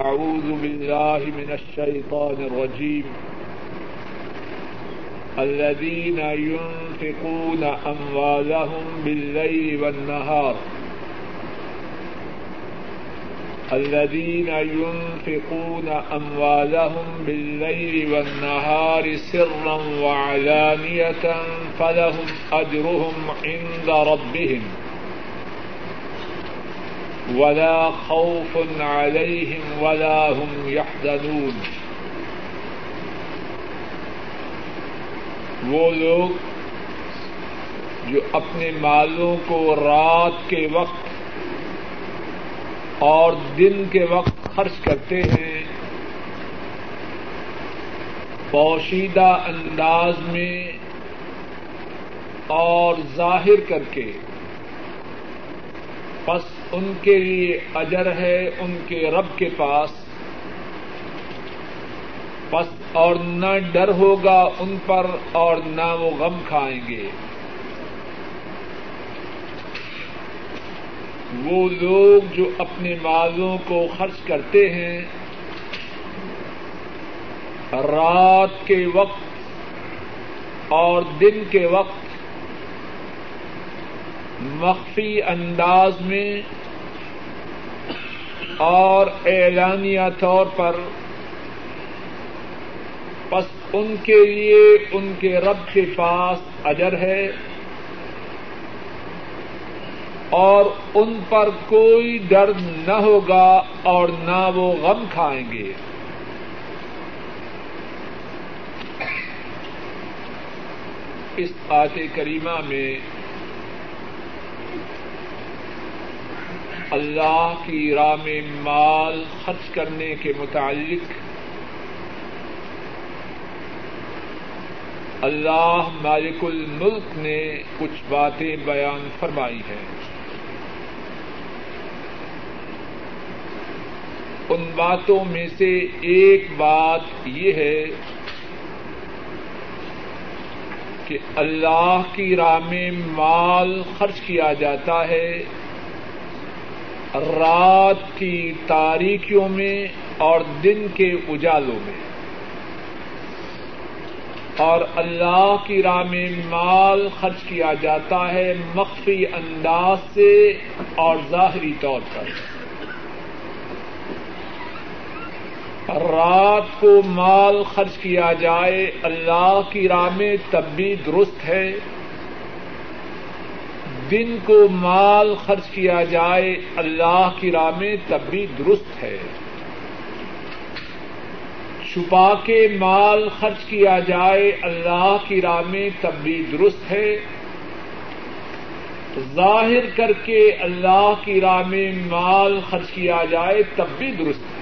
أعوذ بالله من الشيطان الرجيم. الذين ينفقون أموالهم بالليل والنهار. الذين ينفقون أموالهم بالليل والنهار سرا وعلانية فلهم أجرهم عند ربهم. ولا خوف عليهم ولا هم يحزنون. وہ لوگ جو اپنے مالوں کو رات کے وقت اور دن کے وقت خرچ کرتے ہیں، پوشیدہ انداز میں اور ظاہر کر کے، بس ان کے لیے اجر ہے، ان کے رب کے پاس۔ بس اور نہ ڈر ہوگا ان پر اور نہ وہ غم کھائیں گے۔ وہ لوگ جو اپنے مالوں کو خرچ کرتے ہیں، رات کے وقت اور دن کے وقت مخفی انداز میں اور اعلانیہ طور پر، بس ان کے لیے ان کے رب کے پاس اجر ہے اور ان پر کوئی ڈر نہ ہوگا اور نہ وہ غم کھائیں گے۔ اس آیت کریمہ میں اللہ کی راہ میں مال خرچ کرنے کے متعلق اللہ مالک الملک نے کچھ باتیں بیان فرمائی ہیں۔ ان باتوں میں سے ایک بات یہ ہے کہ اللہ کی راہ میں مال خرچ کیا جاتا ہے۔ رات کی تاریخیوں میں اور دن کے اجالوں میں۔ اور اللہ کی راہ میں مال خرچ کیا جاتا ہے مخفی انداز سے اور ظاہری طور پر۔ رات کو مال خرچ کیا جائے اللہ کی راہ میں تب بھی درست ہے۔ دن کو مال خرچ کیا جائے اللہ کی راہ میں، تب بھی درست ہے۔ چھپا کے مال خرچ کیا جائے اللہ کی راہ میں، تب بھی درست ہے۔ ظاہر کر کے اللہ کی راہ میں مال خرچ کیا جائے، تب بھی درست ہے۔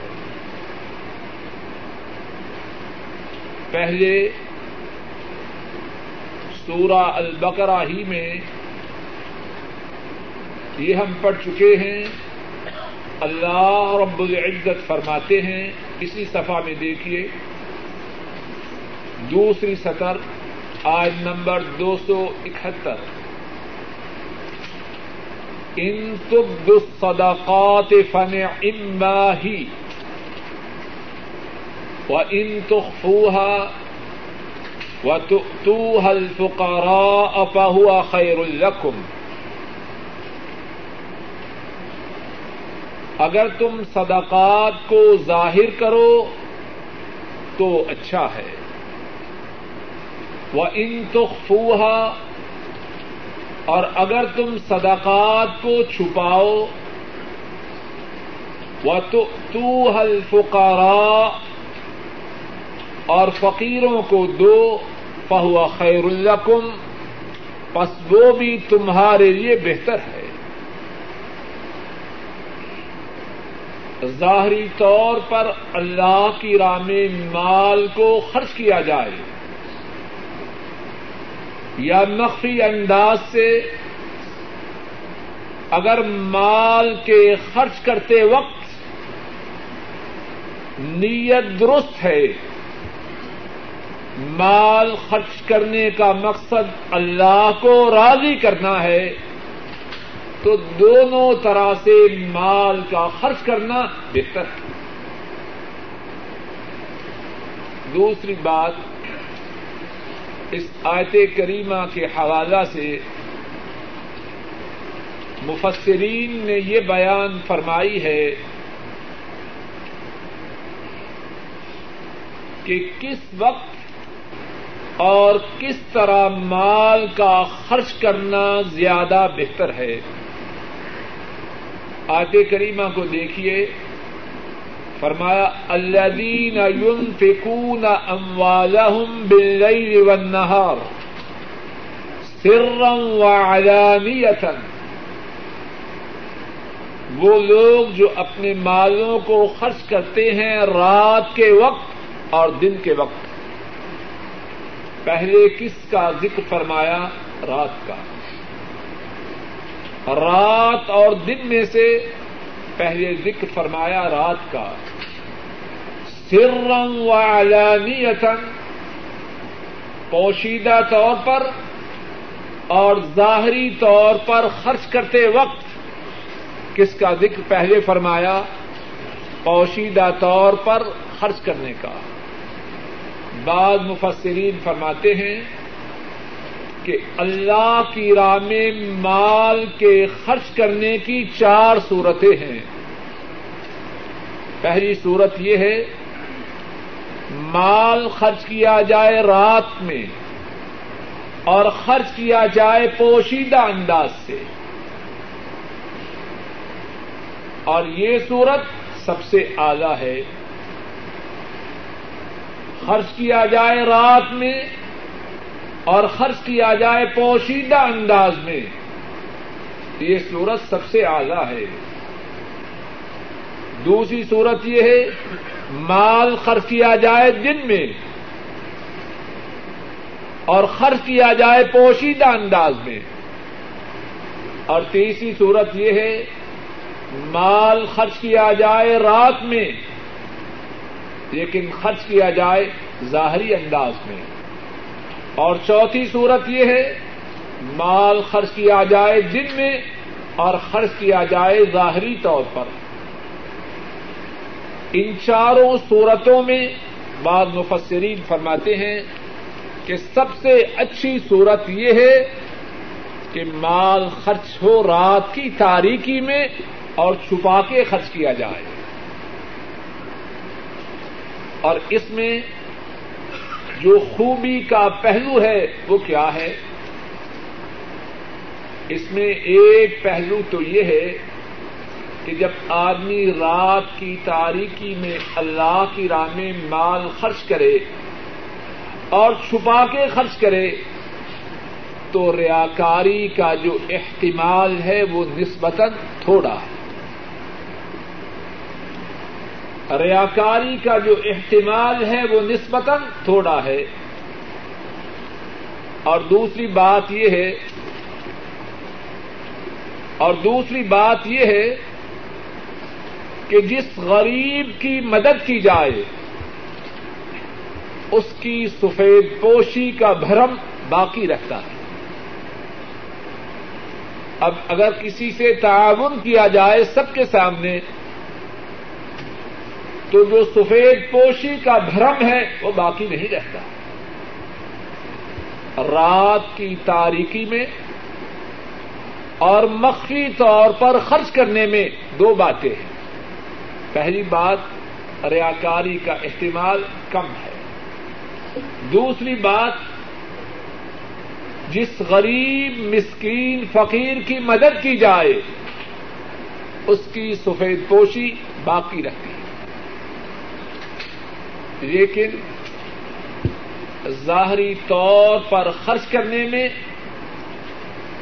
پہلے سورہ البقرہ ہی میں یہ ہم پڑھ چکے ہیں۔ اللہ رب العزت فرماتے ہیں، اسی صفحہ میں دیکھیے۔ دوسری سطر آج نمبر دو سو اکہتر۔ ان تبد الصدقات فن اما ہی و ان تخفوها وتؤتوها الفقراء فهو خير لكم۔ اگر تم صدقات کو ظاہر کرو تو اچھا ہے۔ وہ ان تخفوها، اور اگر تم صدقات کو چھپاؤ وہ تو الفقراء، اور فقیروں کو دو فہو خیر القم پس وہ بھی تمہارے لیے بہتر ہے۔ ظاہری طور پر اللہ کی راہ میں مال کو خرچ کیا جائے یا مخفی انداز سے اگر مال کے خرچ کرتے وقت نیت درست ہے، مال خرچ کرنے کا مقصد اللہ کو راضی کرنا ہے تو دونوں طرح سے مال کا خرچ کرنا بہتر ہے۔ دوسری بات، اس آیت کریمہ کے حوالہ سے مفسرین نے یہ بیان فرمائی ہے کہ کس وقت اور کس طرح مال کا خرچ کرنا زیادہ بہتر ہے۔ آیت کریمہ کو دیکھیے۔ فرمایا الذین ينفقون اموالهم بالليل والنهار سرا وعلانیتا وہ لوگ جو اپنے مالوں کو خرچ کرتے ہیں رات کے وقت اور دن کے وقت۔ پہلے کس کا ذکر فرمایا؟ رات کا۔ رات اور دن میں سے پہلے ذکر فرمایا رات کا۔ سرم و علانیتن پوشیدہ طور پر اور ظاہری طور پر خرچ کرتے وقت کس کا ذکر پہلے فرمایا؟ پوشیدہ طور پر خرچ کرنے کا۔ بعض مفسرین فرماتے ہیں کہ اللہ کی راہ میں مال کے خرچ کرنے کی چار صورتیں ہیں۔ پہلی صورت یہ ہے، مال خرچ کیا جائے رات میں اور خرچ کیا جائے پوشیدہ انداز سے۔ اور یہ صورت سب سے اعلی ہے۔ خرچ کیا جائے رات میں اور خرچ کیا جائے پوشیدہ انداز میں۔ یہ صورت سب سے اعلی ہے۔ دوسری صورت یہ ہے، مال خرچ کیا جائے دن میں اور خرچ کیا جائے پوشیدہ انداز میں۔ اور تیسری صورت یہ ہے، مال خرچ کیا جائے رات میں، لیکن خرچ کیا جائے ظاہری انداز میں۔ اور چوتھی صورت یہ ہے، مال خرچ کیا جائے دن میں اور خرچ کیا جائے ظاہری طور پر۔ ان چاروں صورتوں میں بعض مفسرین فرماتے ہیں کہ سب سے اچھی صورت یہ ہے کہ مال خرچ ہو رات کی تاریکی میں اور چھپا کے خرچ کیا جائے۔ اور اس میں جو خوبی کا پہلو ہے وہ کیا ہے؟ اس میں ایک پہلو تو یہ ہے کہ جب آدمی رات کی تاریکی میں اللہ کی راہ میں مال خرچ کرے اور چھپا کے خرچ کرے تو ریاکاری کا جو احتمال ہے وہ نسبتاً تھوڑا ہے۔ ریاکاری کا جو احتمال ہے وہ نسبتاً تھوڑا ہے۔ اور دوسری بات یہ ہے، اور دوسری بات یہ ہے کہ جس غریب کی مدد کی جائے، اس کی سفید پوشی کا بھرم باقی رہتا ہے۔ اب اگر کسی سے تعاون کیا جائے سب کے سامنے تو جو سفید پوشی کا بھرم ہے وہ باقی نہیں رہتا۔ رات کی تاریکی میں اور مخفی طور پر خرچ کرنے میں دو باتیں ہیں۔ پہلی بات، ریاکاری کا استعمال کم ہے۔ دوسری بات، جس غریب، مسکین، فقیر کی مدد کی جائے، اس کی سفید پوشی باقی رہتی۔ ہے لیکن ظاہری طور پر خرچ کرنے میں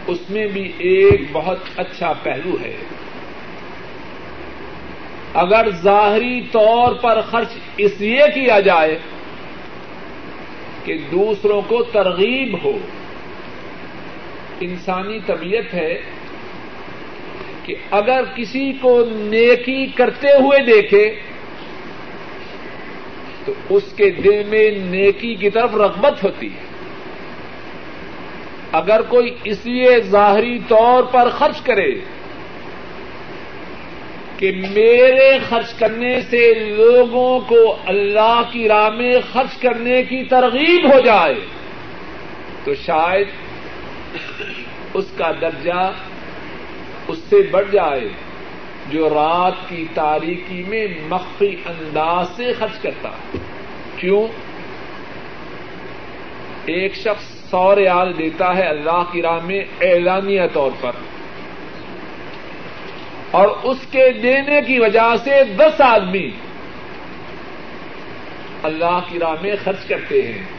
اس میں بھی ایک بہت اچھا پہلو ہے۔ اگر ظاہری طور پر خرچ اس لیے کیا جائے کہ دوسروں کو ترغیب ہو، انسانی طبیعت ہے کہ اگر کسی کو نیکی کرتے ہوئے دیکھے تو اس کے دل میں نیکی کی طرف رغبت ہوتی ہے۔ اگر کوئی اس لیے ظاہری طور پر خرچ کرے کہ میرے خرچ کرنے سے لوگوں کو اللہ کی راہ میں خرچ کرنے کی ترغیب ہو جائے تو شاید اس کا درجہ اس سے بڑھ جائے۔ جو رات کی تاریکی میں مخفی انداز سے خرچ کرتا کیوں؟ ایک شخص سو ریال دیتا ہے اللہ کی راہ میں اعلانیہ طور پر۔ اور اس کے دینے کی وجہ سے دس آدمی اللہ کی راہ میں خرچ کرتے ہیں۔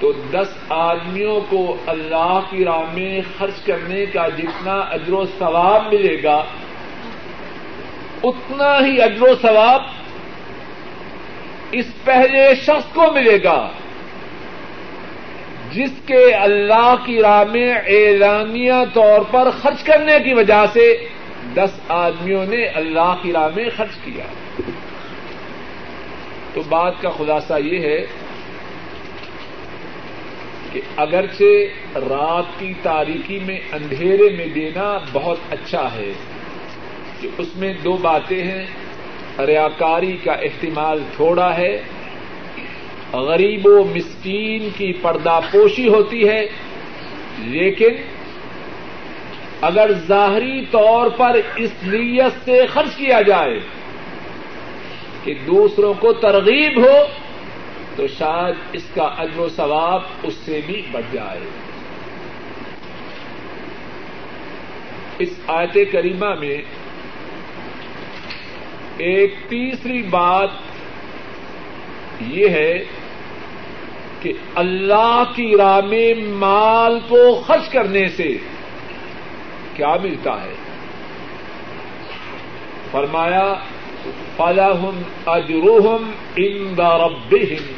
تو دس آدمیوں کو اللہ کی راہ میں خرچ کرنے کا جتنا اجر و ثواب ملے گا، اتنا ہی اجر و ثواب اس پہلے شخص کو ملے گا، جس کے اللہ کی راہ میں اعلانیہ طور پر خرچ کرنے کی وجہ سے دس آدمیوں نے اللہ کی راہ میں خرچ کیا۔ تو بات کا خلاصہ یہ ہے کہ اگرچہ رات کی تاریکی میں اندھیرے میں دینا بہت اچھا ہے، کہ اس میں دو باتیں ہیں۔ ریاکاری کا احتمال تھوڑا ہے، غریب و مسکین کی پردہ پوشی ہوتی ہے، لیکن اگر ظاہری طور پر اس نیت سے خرچ کیا جائے کہ دوسروں کو ترغیب ہو تو شاید اس کا اجر و ثواب اس سے بھی بڑھ جائے۔ اس آیت کریمہ میں ایک تیسری بات یہ ہے کہ اللہ کی راہ میں مال کو خرچ کرنے سے کیا ملتا ہے؟ فرمایا فلاحم اجروہم ان ربہم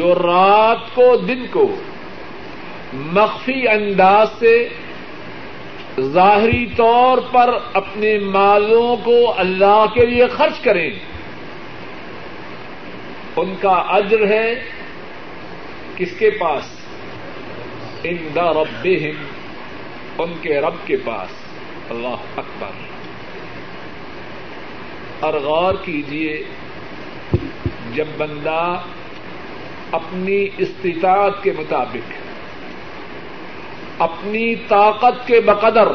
جو رات کو دن کو مخفی انداز سے ظاہری طور پر اپنے مالوں کو اللہ کے لیے خرچ کریں، ان کا اجر ہے کس کے پاس؟ ان دا رب ان کے رب کے پاس۔ اللہ اکبر۔ اور غور کیجیے جب بندہ اپنی استطاعت کے مطابق، اپنی طاقت کے بقدر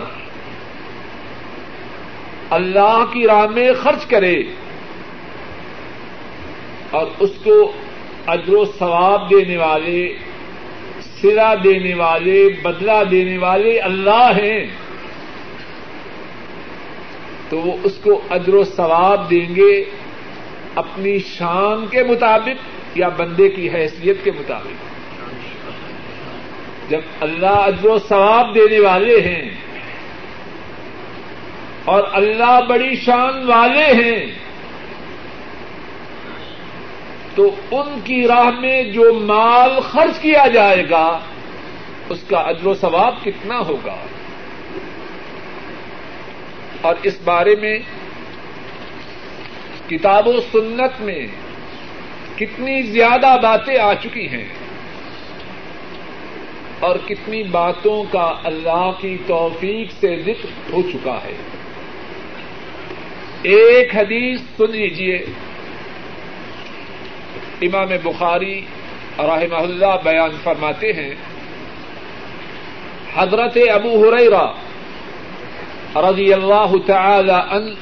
اللہ کی راہ میں خرچ کرے اور اس کو اجر و ثواب دینے والے سرا دینے والے بدلا دینے والے اللہ ہیں۔ تو وہ اس کو اجر و ثواب دیں گے اپنی شان کے مطابق۔ یا بندے کی حیثیت کے مطابق۔ جب اللہ اجر و ثواب دینے والے ہیں اور اللہ بڑی شان والے ہیں، تو ان کی راہ میں جو مال خرچ کیا جائے گا، اس کا اجر و ثواب کتنا ہوگا؟ اور اس بارے میں کتاب و سنت میں کتنی زیادہ باتیں آ چکی ہیں اور کتنی باتوں کا اللہ کی توفیق سے ذکر ہو چکا ہے۔ ایک حدیث سن لیجیے امام بخاری رحمہ اللہ بیان فرماتے ہیں۔ حضرت ابو ہریرا رضی اللہ تعالی ان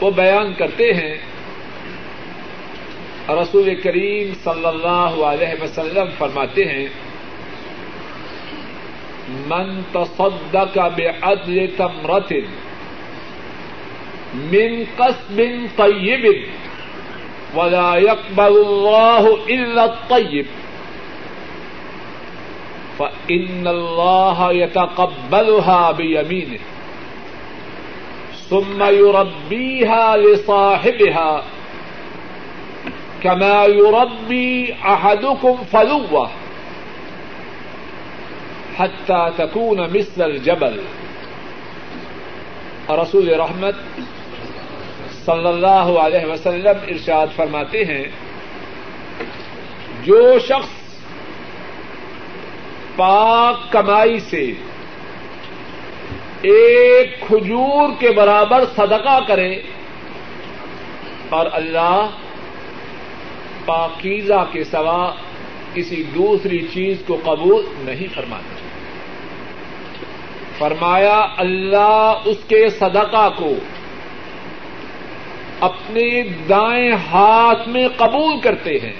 وہ بیان کرتے ہیں رسول کریم صلی اللہ علیہ وسلم فرماتے ہیں، من تصدق بعدل تمرت، من قصب طیب، ولا يقبل الله إلا الطيب فإن الله يتقبلها بيمينه ثم يربيها لصاحبها كما يربي أحدكم فلوة حتى تكون مثل الجبل. رسول رحمت صلی اللہ علیہ وسلم ارشاد فرماتے ہیں، جو شخص پاک کمائی سے ایک کھجور کے برابر صدقہ کرے اور اللہ پاکیزہ کے سوا کسی دوسری چیز کو قبول نہیں فرماتا فرمایا، اللہ اس کے صدقہ کو اپنے دائیں ہاتھ میں قبول کرتے ہیں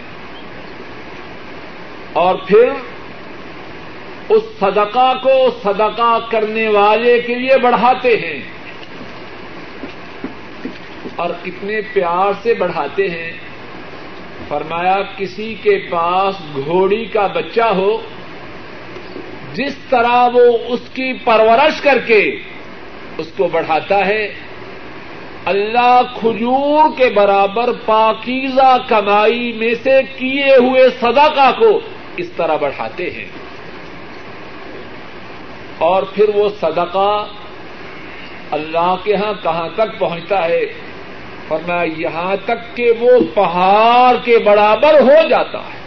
اور پھر اس صدقہ کو صدقہ کرنے والے کے لیے بڑھاتے ہیں اور کتنے پیار سے بڑھاتے ہیں فرمایا، کسی کے پاس گھوڑی کا بچہ ہو، جس طرح وہ اس کی پرورش کر کے اس کو بڑھاتا ہے، اللہ کھجور کے برابر پاکیزہ کمائی میں سے کیے ہوئے صدقہ کو اس طرح بڑھاتے ہیں۔ اور پھر وہ صدقہ اللہ کے ہاں کہاں تک پہنچتا ہے؟ فرمایا، یہاں تک کہ وہ پہاڑ کے برابر ہو جاتا ہے۔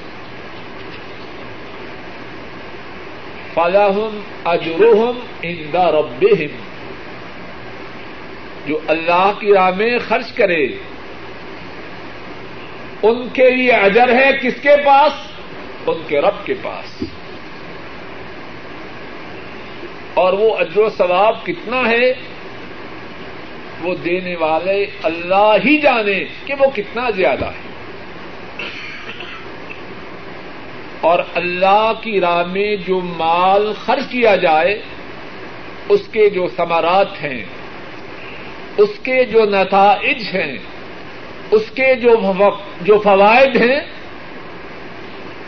فلاحم اجرحم اندا رب جو اللہ کی راہ میں خرچ کرے، ان کے لیے اجر ہے کس کے پاس؟ ان کے رب کے پاس۔ اور وہ اجر و ثواب کتنا ہے؟ وہ دینے والے اللہ ہی جانے کہ وہ کتنا زیادہ ہے۔ اور اللہ کی راہ میں جو مال خرچ کیا جائے، اس کے جو ثمرات ہیں، اس کے جو نتائج ہیں، اس کے جو فوائد ہیں،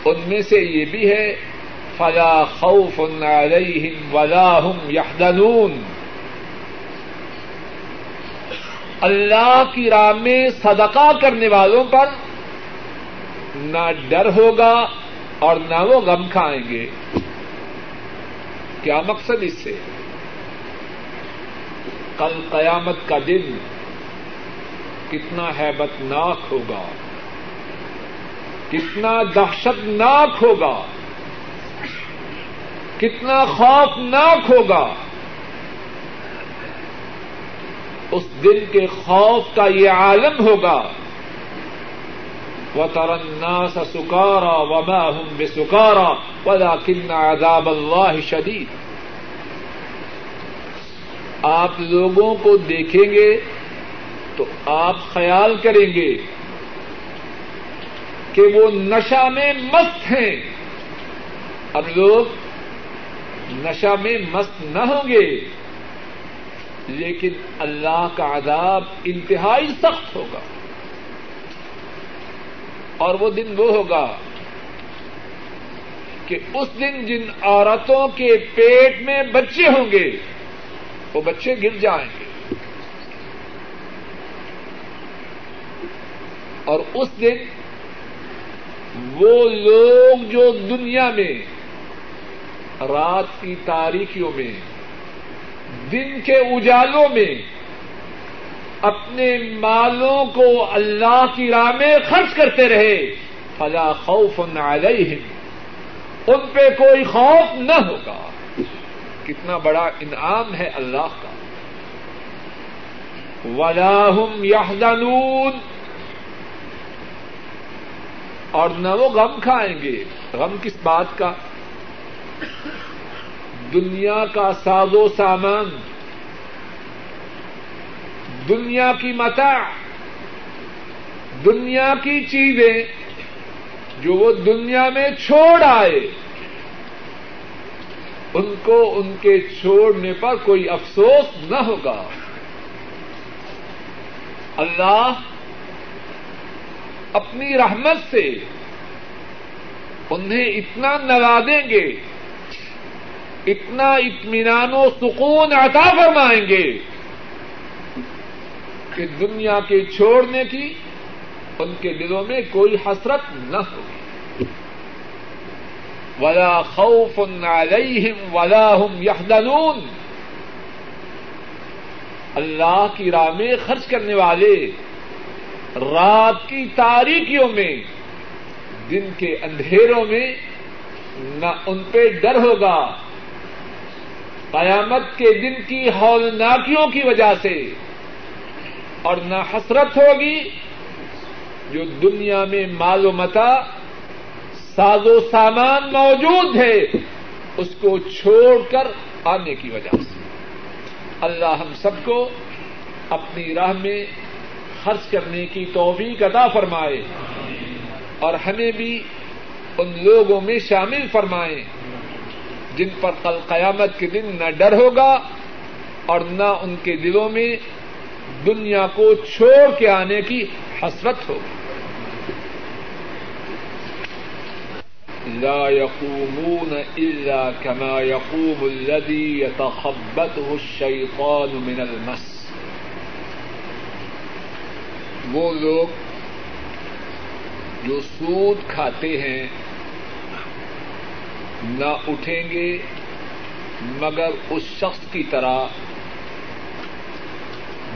ان میں سے یہ بھی ہے، فلا خوف علیہم ولا هم يحزنون۔ اللہ کی راہ میں صدقہ کرنے والوں پر نہ ڈر ہوگا اور نہ وہ غم کھائیں گے۔ کیا مقصد اس سے؟ کل قیامت کا دن کتنا ہیبت ناک ہوگا، کتنا دہشت ناک ہوگا، کتنا خوفناک ہوگا۔ اس دن کے خوف کا یہ عالم ہوگا۔ و ترنا سا سکارا وبا ہوں بے سکارا ولا کن عذاب اللہ شدید آپ لوگوں کو دیکھیں گے تو آپ خیال کریں گے کہ وہ نشا میں مست ہیں۔ اب لوگ نشا میں مست نہ ہوں گے۔ لیکن اللہ کا عذاب انتہائی سخت ہوگا۔ اور وہ دن وہ ہوگا کہ اس دن جن عورتوں کے پیٹ میں بچے ہوں گے، وہ بچے گر جائیں گے۔ اور اس دن وہ لوگ جو دنیا میں، رات کی تاریخیوں میں دن کے اجالوں میں اپنے مالوں کو اللہ کی راہ میں خرچ کرتے رہے، فلا خوف علیہم، ان پہ کوئی خوف نہ ہوگا۔ کتنا بڑا انعام ہے اللہ کا۔ ولاحم یحزنون۔ اور نہ وہ غم کھائیں گے۔ غم کس بات کا؟ دنیا کا ساز و سامان، دنیا کی متا دنیا کی چیزیں جو وہ دنیا میں چھوڑ آئے، ان کو ان کے چھوڑنے پر کوئی افسوس نہ ہوگا۔ اللہ اپنی رحمت سے انہیں اتنا نوازیں گے۔ اتنا اطمینان و سکون عطا فرمائیں گے کہ دنیا کے چھوڑنے کی ان کے دلوں میں کوئی حسرت نہ ہوگی ولا خوف علیہم ولا هم يحزنون اللہ کی راہ میں خرچ کرنے والے رات کی تاریخیوں میں، دن کے اندھیروں میں نہ ان پہ ڈر ہوگا۔ قیامت کے دن کی ہولناکیوں کی وجہ سے اور نہ حسرت ہوگی جو دنیا میں مال و متا، ساز و سامان موجود ہے، اس کو چھوڑ کر آنے کی وجہ سے۔ اللہ ہم سب کو اپنی راہ میں خرچ کرنے کی توفیق عطا فرمائے اور ہمیں بھی ان لوگوں میں شامل فرمائے۔ جن پر کل قیامت کے دن نہ ڈر ہوگا اور نہ ان کے دلوں میں دنیا کو چھوڑ کے آنے کی حسرت ہوگی۔ لا يقومون إلا كما يقوم الذي يتخبطه الشيطان من المس۔ وہ لوگ جو سود کھاتے ہیں نہ اٹھیں گے مگر اس شخص کی طرح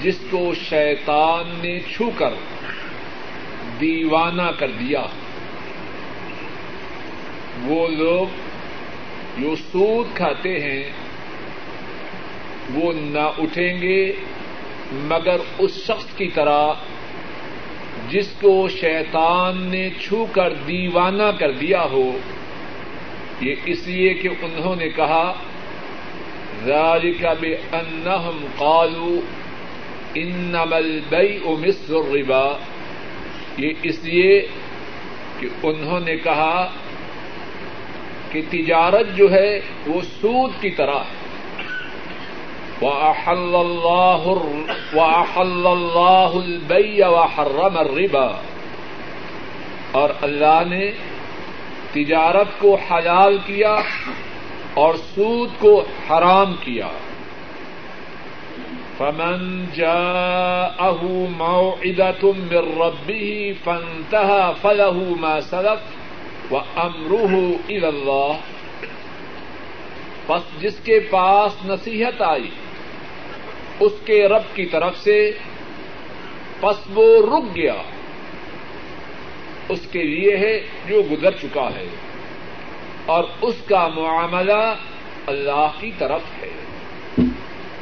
جس کو شیطان نے چھو کر دیوانہ کر دیا۔ وہ لوگ جو سود کھاتے ہیں، وہ نہ اٹھیں گے مگر اس شخص کی طرح جس کو شیطان نے چھو کر دیوانہ کر دیا ہو۔ یہ اس لیے کہ انہوں نے کہا ذالک بأنہم قالوا انما البیع مثل الربا۔ یہ اس لیے کہ انہوں نے کہا کہ تجارت جو ہے وہ سود کی طرح ہے۔ وأحل الله وأحل الله البيع وحرم الربا۔ اور اللہ نے تجارت کو حلال کیا اور سود کو حرام کیا۔ فمن جاءه موعظة من ربه فانتهى فله ما سلف وأمره إلى الله۔ پس جس کے پاس نصیحت آئی، اس کے رب کی طرف سے، پس وہ رک گیا۔ اس کے لیے ہے جو گزر چکا ہے۔ اور اس کا معاملہ اللہ کی طرف ہے۔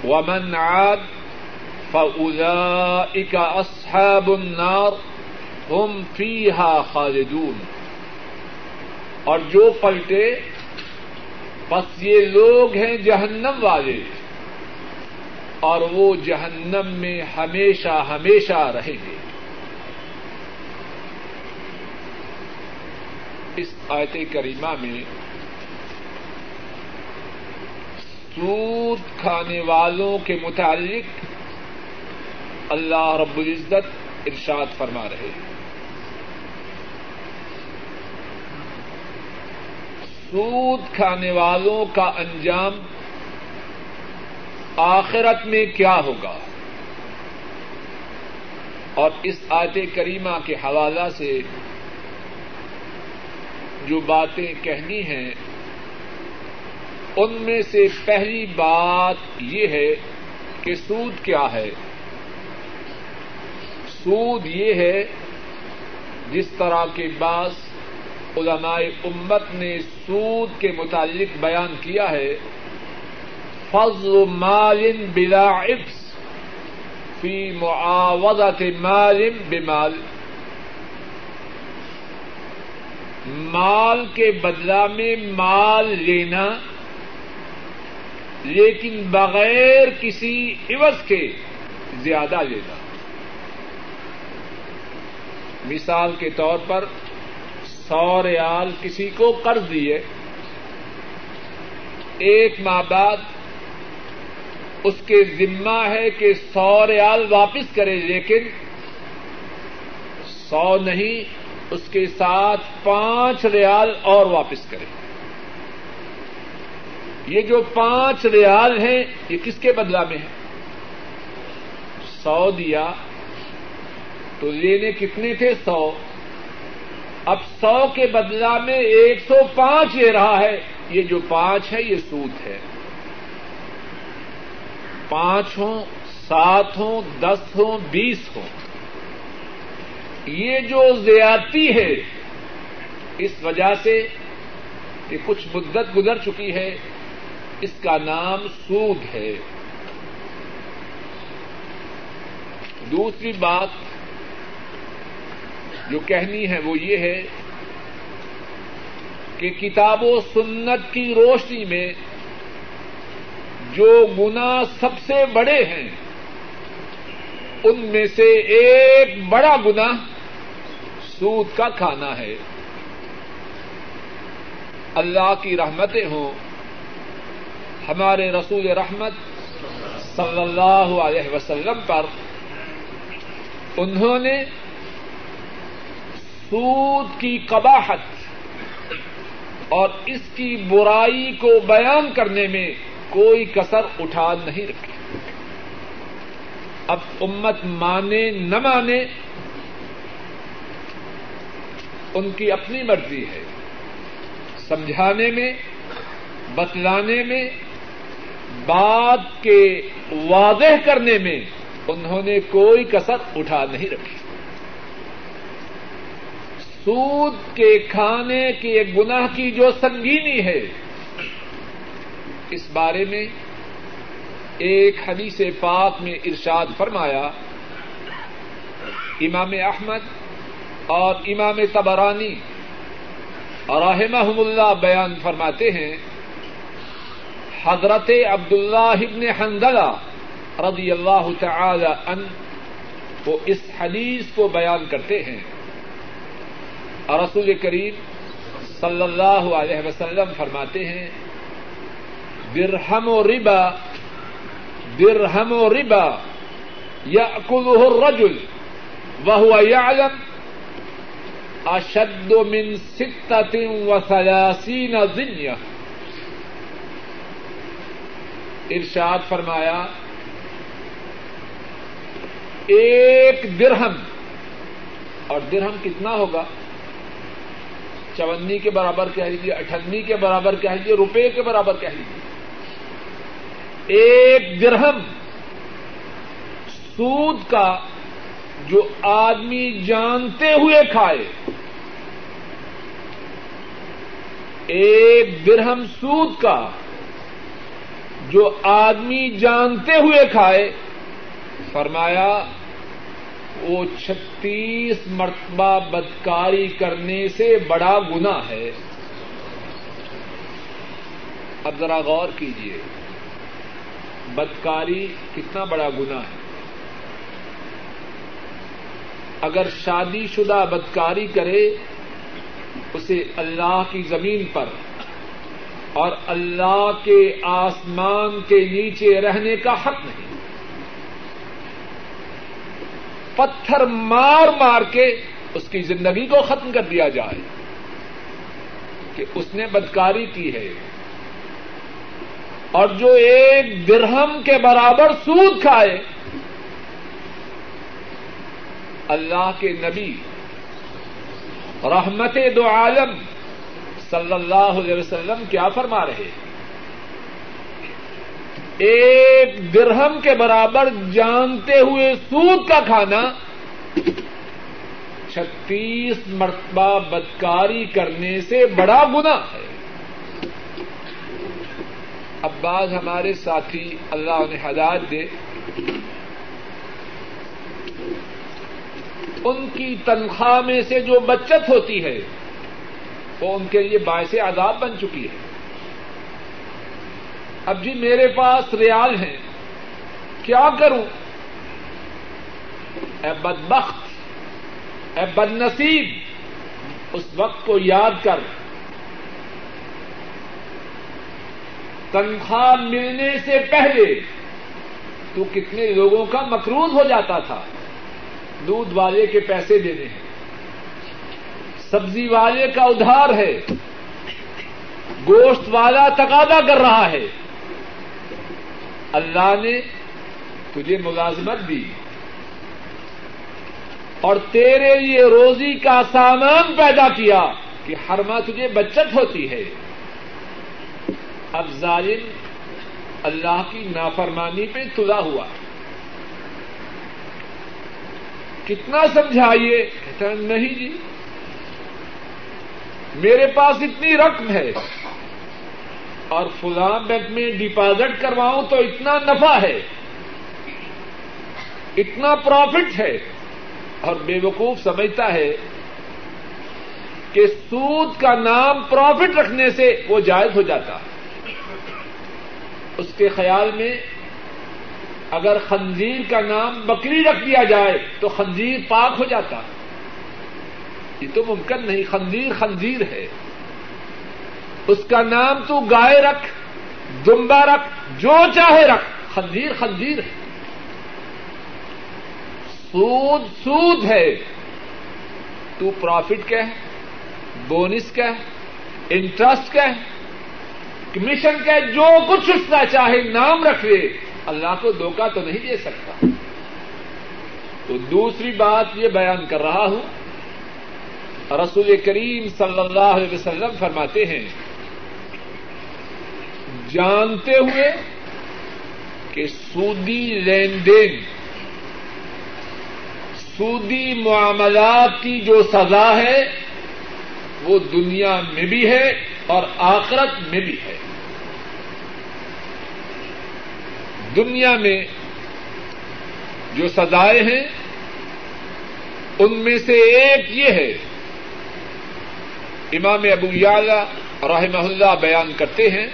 ومن عاد فأولئك أصحاب النار هم فيها خالدون۔ اور جو پلٹے پس یہ لوگ ہیں جہنم والے۔ اور وہ جہنم میں ہمیشہ ہمیشہ رہیں گے۔ اس آیت کریمہ میں سود کھانے والوں کے متعلق اللہ رب العزت ارشاد فرما رہے ہیں۔ سود کھانے والوں کا انجام آخرت میں کیا ہوگا؟ اور اس آیت کریمہ کے حوالہ سے جو باتیں کہنی ہیں، ان میں سے پہلی بات یہ ہے کہ سود کیا ہے۔ سود یہ ہے، جس طرح کے بعض علماء امت نے سود کے متعلق بیان کیا ہے، فضل مال بلا عفس فی معاوضت مال بمال۔ مال کے بدلا میں مال لینا، لیکن بغیر کسی عوض کے زیادہ لینا۔ مثال کے طور پر سو ریال کسی کو قرض دیے، ایک ماہ بعد اس کے ذمہ ہے کہ سو ریال واپس کرے، لیکن سو نہیں اس کے ساتھ پانچ ریال اور واپس کرے یہ جو پانچ ریال ہیں، یہ کس کے بدلا میں ہے سو دیا۔ تو لینے کتنے تھے؟ سو۔ اب سو کے بدلا میں ایک سو پانچ لے رہا ہے۔ یہ جو پانچ ہے یہ سود ہے۔ پانچ ہوں، سات ہوں، دس ہوں، بیس ہوں۔ یہ جو زیادتی ہے، اس وجہ سے کہ کچھ مدت گزر چکی ہے، اس کا نام سود ہے۔ دوسری بات جو کہنی ہے وہ یہ ہے کہ کتاب و سنت کی روشنی میں جو گنا سب سے بڑے ہیں، ان میں سے ایک بڑا گنا سود کا کھانا ہے۔ اللہ کی رحمتیں ہوں۔ ہمارے رسول رحمت صلی اللہ علیہ وسلم پر انہوں نے سود کی قباحت اور اس کی برائی کو بیان کرنے میں کوئی کسر اٹھا نہیں رکھی۔ اب امت مانے نہ مانے ان کی اپنی مرضی ہے۔ سمجھانے میں، بتلانے میں بات کے واضح کرنے میں انہوں نے کوئی کسر اٹھا نہیں رکھی۔ سود کے کھانے کے گناہ کی جو سنگینی ہے، اس بارے میں ایک حدیث پاک میں ارشاد فرمایا، امام احمد اور امام تبرانی رحمہ اللہ بیان فرماتے ہیں، حضرت عبد اللہ ابن حنزلہ رضی اللہ تعالی ان وہ اس حدیث کو بیان کرتے ہیں۔ اور رسول کریم صلی اللہ علیہ وسلم فرماتے ہیں، درہم و ربا، درہم و ربا یا الرجل وهو يعلم اشد من ستة وثلاثين دنیا ارشاد فرمایا، ایک درہم، اور درہم کتنا ہوگا؟ چونی کے برابر کہہ لیجیے اٹھنی کے برابر کہہ لیجیے روپے کے برابر کہہ لیجیے ایک درہم سود کا جو آدمی جانتے ہوئے کھائے ایک درہم سود کا جو آدمی جانتے ہوئے کھائے، فرمایا، وہ چھتیس مرتبہ بدکاری کرنے سے بڑا گنا ہے۔ اب ذرا غور کیجیے بدکاری کتنا بڑا گنا ہے۔ اگر شادی شدہ بدکاری کرے اسے اللہ کی زمین پر اور اللہ کے آسمان کے نیچے رہنے کا حق نہیں۔ پتھر مار مار کے اس کی زندگی کو ختم کر دیا جائے کہ اس نے بدکاری کی ہے۔ اور جو ایک درہم کے برابر سود کھائے، اللہ کے نبی رحمت دو عالم صلی اللہ علیہ وسلم کیا فرما رہے ہیں؟ ایک درہم کے برابر جانتے ہوئے سود کا کھانا چھتیس مرتبہ بدکاری کرنے سے بڑا گنا ہے۔ اب بعض ہمارے ساتھی اللہ انہیں ہدایت دے۔ ان کی تنخواہ میں سے جو بچت ہوتی ہے، وہ ان کے لیے باعث عذاب بن چکی ہے۔ اب جی میرے پاس ریال ہیں، کیا کروں؟ اے بدبخت، اے بد نصیب اس وقت کو یاد کر۔ تنخواہ ملنے سے پہلے تو کتنے لوگوں کا مقروض ہو جاتا تھا۔ دودھ والے کے پیسے دینے ہیں۔ سبزی والے کا ادھار ہے۔ گوشت والا تقاضا کر رہا ہے۔ اللہ نے تجھے ملازمت دی۔ اور تیرے لیے روزی کا سامان پیدا کیا کہ ہر ماہ تجھے بچت ہوتی ہے۔ اب ظالم اللہ کی نافرمانی پہ تلا ہوا۔ ہے کتنا سمجھائیے؟ کہتا نہیں جی۔ میرے پاس اتنی رقم ہے اور فلاں بینک میں ڈپازٹ کرواؤں تو اتنا نفع ہے، اتنا پروفٹ ہے۔ اور بے وقوف سمجھتا ہے کہ سود کا نام پروفٹ رکھنے سے وہ جائز ہو جاتا۔ اس کے خیال میں اگر خنزیر کا نام بکری رکھ دیا جائے تو خنزیر پاک ہو جاتا یہ تو ممکن نہیں، خنزیر خنزیر ہے۔ اس کا نام تو گائے رکھ دمبا رکھ، جو چاہے رکھ، خنزیر خنزیر ہے۔ سود سود ہے۔ تو پروفٹ کہ بونس کہ انٹرسٹ کہ کمیشن کہ جو کچھ اس کا چاہے نام رکھ لے۔ اللہ کو دھوکہ تو نہیں دے سکتا۔ تو دوسری بات یہ بیان کر رہا ہوں۔ رسول کریم صلی اللہ علیہ وسلم فرماتے ہیں، جانتے ہوئے کہ سودی لین دین، سودی معاملات کی جو سزا ہے، وہ دنیا میں بھی ہے اور آخرت میں بھی ہے۔ دنیا میں جو سزائیں ہیں، ان میں سے ایک یہ ہے۔ امام ابو یالا رحمہ اللہ بیان کرتے ہیں،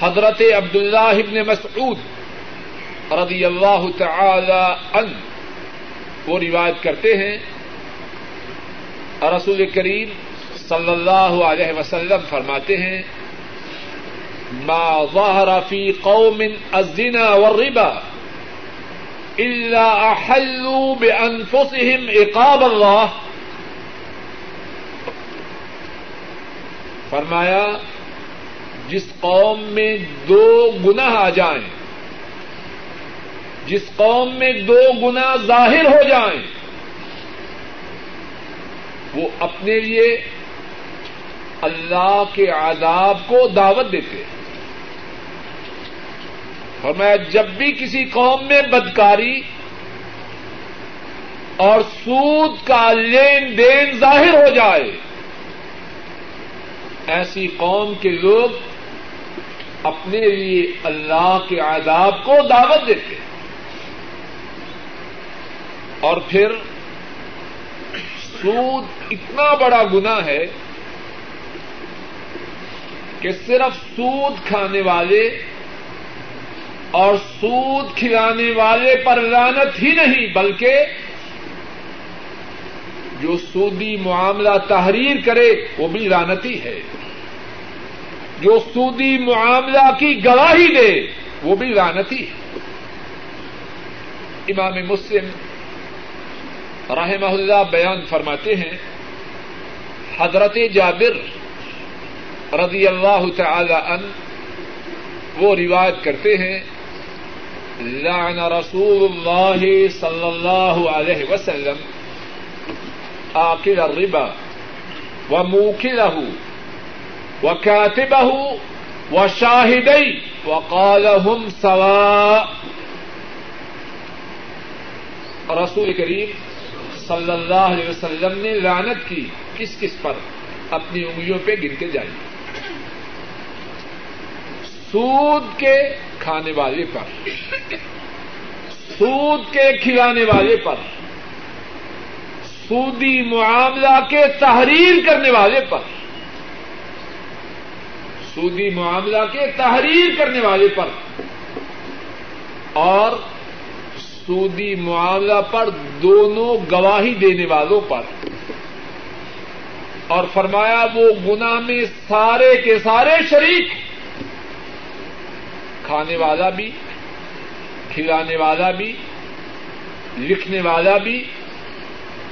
حضرت عبد اللہ ابن مسعود رضی اللہ تعالی ان وہ روایت کرتے ہیں۔ رسول کریم صلی اللہ علیہ وسلم فرماتے ہیں ما ظهر في قوم الزنا والربا الا احلوا بانفسهم عقاب الله. فرمایا، جس قوم میں دو گناہ آ جائیں، جس قوم میں دو گنا ظاہر ہو جائیں، وہ اپنے لیے اللہ کے عذاب کو دعوت دیتے اور میں جب بھی کسی قوم میں بدکاری اور سود کا لین دین ظاہر ہو جائے، ایسی قوم کے لوگ اپنے لیے اللہ کے عذاب کو دعوت دیتے ہیں۔ اور پھر سود اتنا بڑا گنا ہے کہ صرف سود کھانے والے اور سود کھلانے والے پر لانت ہی نہیں، بلکہ جو سودی معاملہ تحریر کرے وہ بھی لانتی ہے۔ جو سودی معاملہ کی گواہی دے وہ بھی لانتی ہے۔ امام مسلم رحمہ اللہ بیان فرماتے ہیں، حضرت جابر رضی اللہ تعالی ان وہ روایت کرتے ہیں لعن رسول اللہ صلی اللہ علیہ وسلم آکل الربا وموکلہ وكاتبه وشاهدي وقال هم سواء رسول کریم صلی اللہ علیہ وسلم نے لعنت کی. کس کس پر؟ اپنی انگلیوں پہ گر کے جائیں سود کے کھانے والے پر۔ سود کے کھلانے والے پر۔ سودی معاملہ کے تحریر کرنے والے پر۔ سودی معاملہ کے تحریر کرنے والے پر۔ اور سودی معاملہ پر دونوں گواہی دینے والوں پر۔ اور فرمایا وہ گنا میں سارے کے سارے شریک۔ کھانے والا بھی، کھلانے والا بھی، لکھنے والا بھی،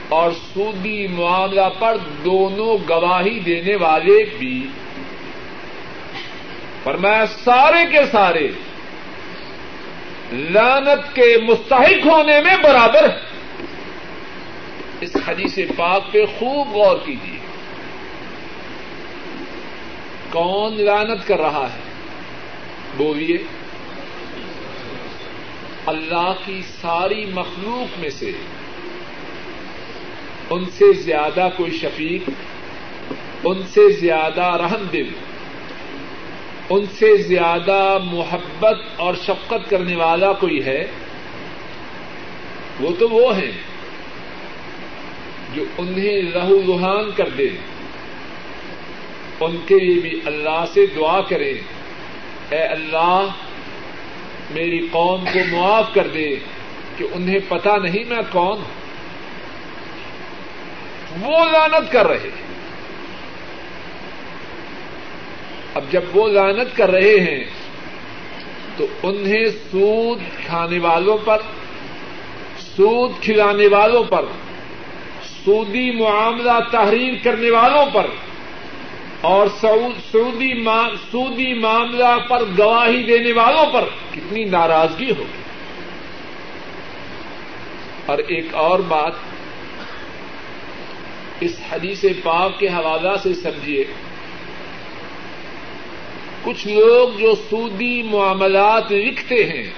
اور سودی معاملہ پر دونوں گواہی دینے والے بھی۔ فرمایا، سارے کے سارے لانت کے مستحق ہونے میں برابر اس حدیث پاک پہ خوب غور کیجیے کون لانت کر رہا ہے؟ بولیے، اللہ کی ساری مخلوق میں سے ان سے زیادہ کوئی شفیق، ان سے زیادہ رحم دل، ان سے زیادہ محبت اور شفقت کرنے والا کوئی ہے؟ وہ تو وہ ہیں جو انہیں لہو لہان کر دے ان کے لیے بھی اللہ سے دعا کرے اے اللہ، میری قوم کو معاف کر دے کہ انہیں پتا نہیں میں کون ہوں۔ وہ لانت کر رہے اب جب وہ لانت کر رہے ہیں، تو انہیں سود کھانے والوں پر، سود کھلانے والوں پر، سودی معاملہ تحریر کرنے والوں پر اور سعودی سودی معاملہ پر گواہی دینے والوں پر کتنی ناراضگی ہوگی اور ایک اور بات اس حدیث پاک کے حوالہ سے سمجھیے۔ کچھ لوگ جو سودی معاملات لکھتے ہیں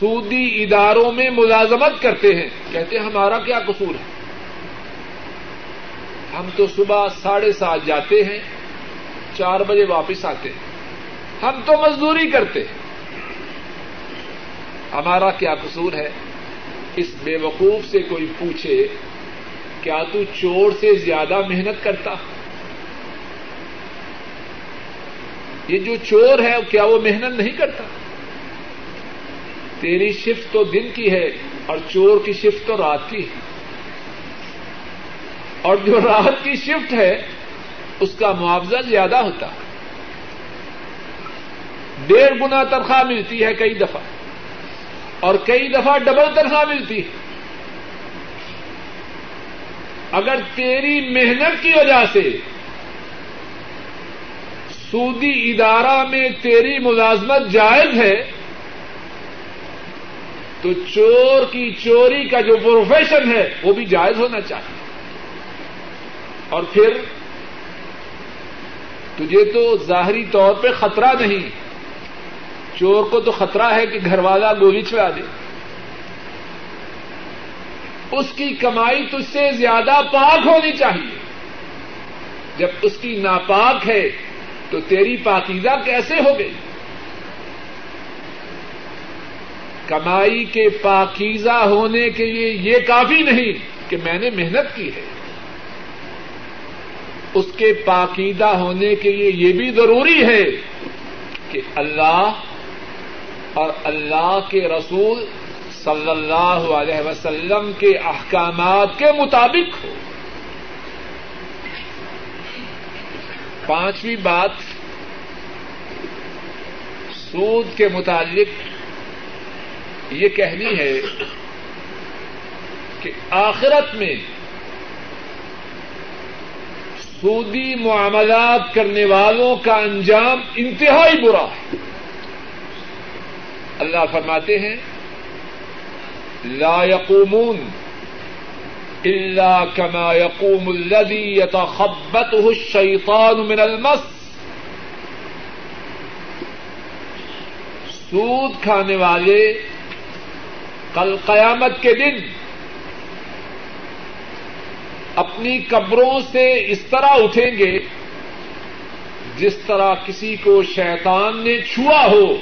سودی اداروں میں ملازمت کرتے ہیں، کہتے ہیں ہمارا کیا قصور ہے؟ ہم تو صبح ساڑھے سات جاتے ہیں، چار بجے واپس آتے ہیں۔ ہم تو مزدوری کرتے ہیں۔ ہمارا کیا قصور ہے؟ اس بے وقوف سے کوئی پوچھے، کیا تو چور سے زیادہ محنت کرتا؟ یہ جو چور ہے، کیا وہ محنت نہیں کرتا؟ تیری شفٹ تو دن کی ہے اور چور کی شفٹ تو رات کی ہے۔ اور جو رات کی شفٹ ہے، اس کا معاوضہ زیادہ ہوتا۔ ہے ڈیڑھ گنا تنخواہ ملتی ہے کئی دفعہ، اور کئی دفعہ ڈبل تنخواہ ملتی ہے۔ اگر تیری محنت کی وجہ سے سودی ادارہ میں تیری ملازمت جائز ہے، تو چور کی چوری کا جو پروفیشن ہے، وہ بھی جائز ہونا چاہیے۔ اور پھر تجھے تو ظاہری طور پہ خطرہ نہیں، چور کو تو خطرہ ہے کہ گھر والا گولی چلا دے۔ اس کی کمائی تجھ سے زیادہ پاک ہونی چاہیے۔ جب اس کی ناپاک ہے تو تیری پاکیزہ کیسے ہو گئی؟ کمائی کے پاکیزہ ہونے کے لیے یہ کافی نہیں کہ میں نے محنت کی ہے۔ اس کے پاکیدہ ہونے کے لیے یہ بھی ضروری ہے کہ اللہ اور اللہ کے رسول صلی اللہ علیہ وسلم کے احکامات کے مطابق ہو۔ پانچویں بات، سود کے متعلق یہ کہنی ہے کہ آخرت میں سودی معاملات کرنے والوں کا انجام انتہائی برا ہے۔ اللہ فرماتے ہیں، لا يقومون الا كما يقوم الذي يتخبطه الشيطان من المس۔ سود کھانے والے کل قیامت کے دن اپنی قبروں سے اس طرح اٹھیں گے جس طرح کسی کو شیطان نے چھوا ہو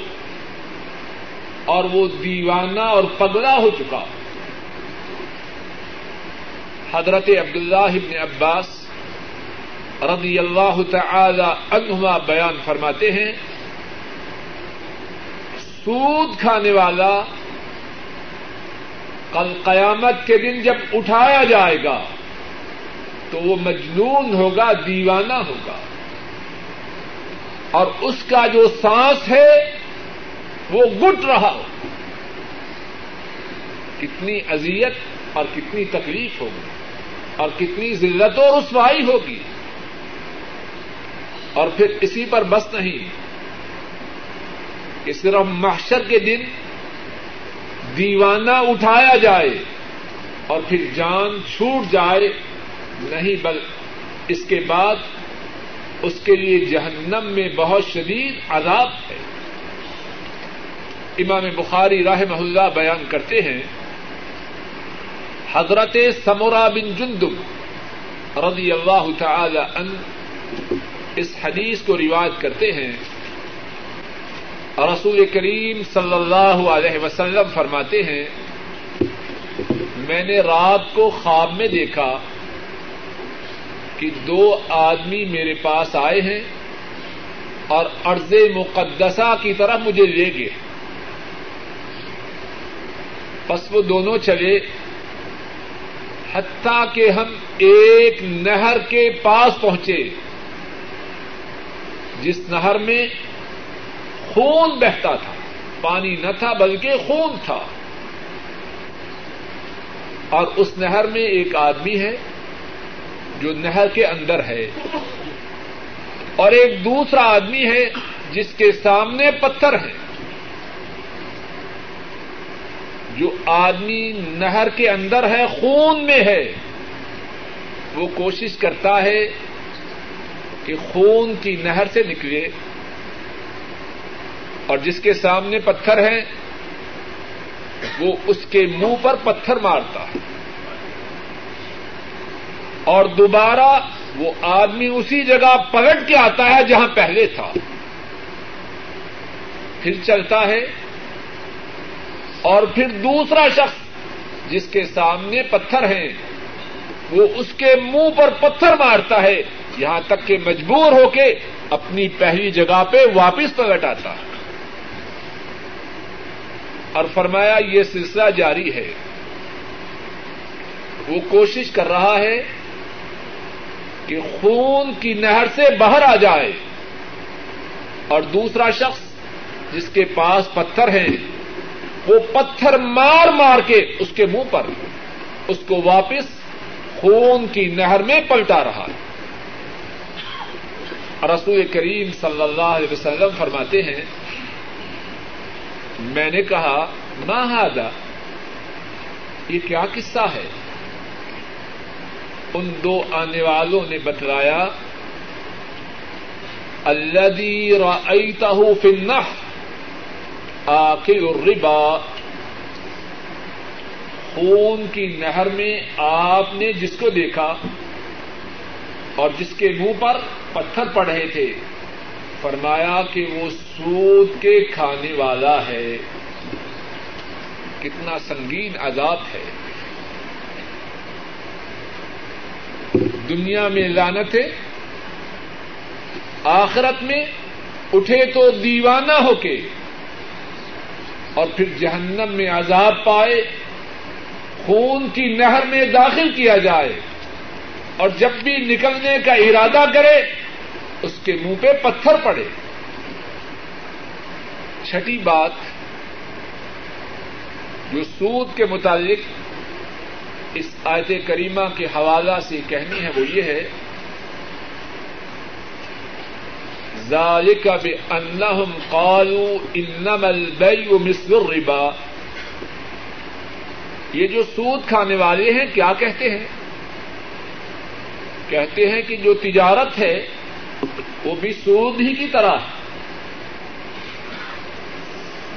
اور وہ دیوانہ اور پگلا ہو چکا حضرت عبداللہ ابن عباس رضی اللہ تعالی عنہما بیان فرماتے ہیں، سود کھانے والا کل قیامت کے دن جب اٹھایا جائے گا تو وہ مجنون ہوگا، دیوانہ ہوگا۔ اور اس کا جو سانس ہے، وہ گٹ رہا۔ ہو کتنی اذیت اور کتنی تکلیف ہوگی، اور کتنی ذلت و رسوائی ہوگی۔ اور پھر اسی پر بس نہیں، کہ صرف محشر کے دن دیوانہ اٹھایا جائے اور پھر جان چھوٹ جائے۔ نہیں، بل اس کے بعد اس کے لیے جہنم میں بہت شدید عذاب ہے۔ امام بخاری راہ محلہ بیان کرتے ہیں، حضرت سمورا بن جندب رضی اللہ تعالی اس حدیث کو روایت کرتے ہیں۔ رسول کریم صلی اللہ علیہ وسلم فرماتے ہیں، میں نے رات کو خواب میں دیکھا۔ کہ دو آدمی میرے پاس آئے ہیں اور ارض مقدسہ کی طرف مجھے لے گئے۔ بس وہ دونوں چلے۔ حتیٰ کہ ہم ایک نہر کے پاس پہنچے۔ جس نہر میں خون بہتا تھا۔ پانی نہ تھا بلکہ خون تھا۔ اور اس نہر میں ایک آدمی ہے۔ جو نہر کے اندر ہے۔ اور ایک دوسرا آدمی ہے جس کے سامنے پتھر ہے۔ جو آدمی نہر کے اندر ہے، خون میں ہے۔ وہ کوشش کرتا ہے کہ خون کی نہر سے نکلے۔ اور جس کے سامنے پتھر ہے وہ اس کے منہ پر پتھر مارتا ہے۔ اور دوبارہ وہ آدمی اسی جگہ پلٹ کے آتا ہے جہاں پہلے تھا۔ پھر چلتا ہے اور پھر دوسرا شخص جس کے سامنے پتھر ہیں، وہ اس کے منہ پر پتھر مارتا ہے، یہاں تک کہ مجبور ہو کے اپنی پہلی جگہ پہ واپس پلٹ آتا ہے۔ اور فرمایا، یہ سلسلہ جاری ہے۔ وہ کوشش کر رہا ہے کہ خون کی نہر سے باہر آ جائے۔ اور دوسرا شخص جس کے پاس پتھر ہیں، وہ پتھر مار مار کے اس کے منہ پر، اس کو واپس خون کی نہر میں پلٹا رہا ہے۔ رسول کریم صلی اللہ علیہ وسلم فرماتے ہیں، میں نے کہا ماہدا یہ کیا قصہ ہے؟ ان دو آنے والوں نے بتلایا الذي رأيته في النهر آخر الربا، خون کی نہر میں آپ نے جس کو دیکھا اور جس کے منہ پر پتھر پڑ رہے تھے، فرمایا کہ وہ سود کے کھانے والا ہے، کتنا سنگین عذاب ہے۔ دنیا میں لانت ہے آخرت میں اٹھے تو دیوانہ ہو کے اور پھر جہنم میں عذاب پائے، خون کی نہر میں داخل کیا جائے اور جب بھی نکلنے کا ارادہ کرے، اس کے منہ پہ پتھر پڑے۔ چھٹی بات جو سود کے متعلق اس آیت کریمہ کے حوالہ سے کہنی ہے وہ یہ ہے، ذالک بأنہم قالوا انما البیع مثل الربا۔ یہ جو سود کھانے والے ہیں، کیا کہتے ہیں؟ کہتے ہیں کہ جو تجارت ہے، وہ بھی سود ہی کی طرح۔ ہے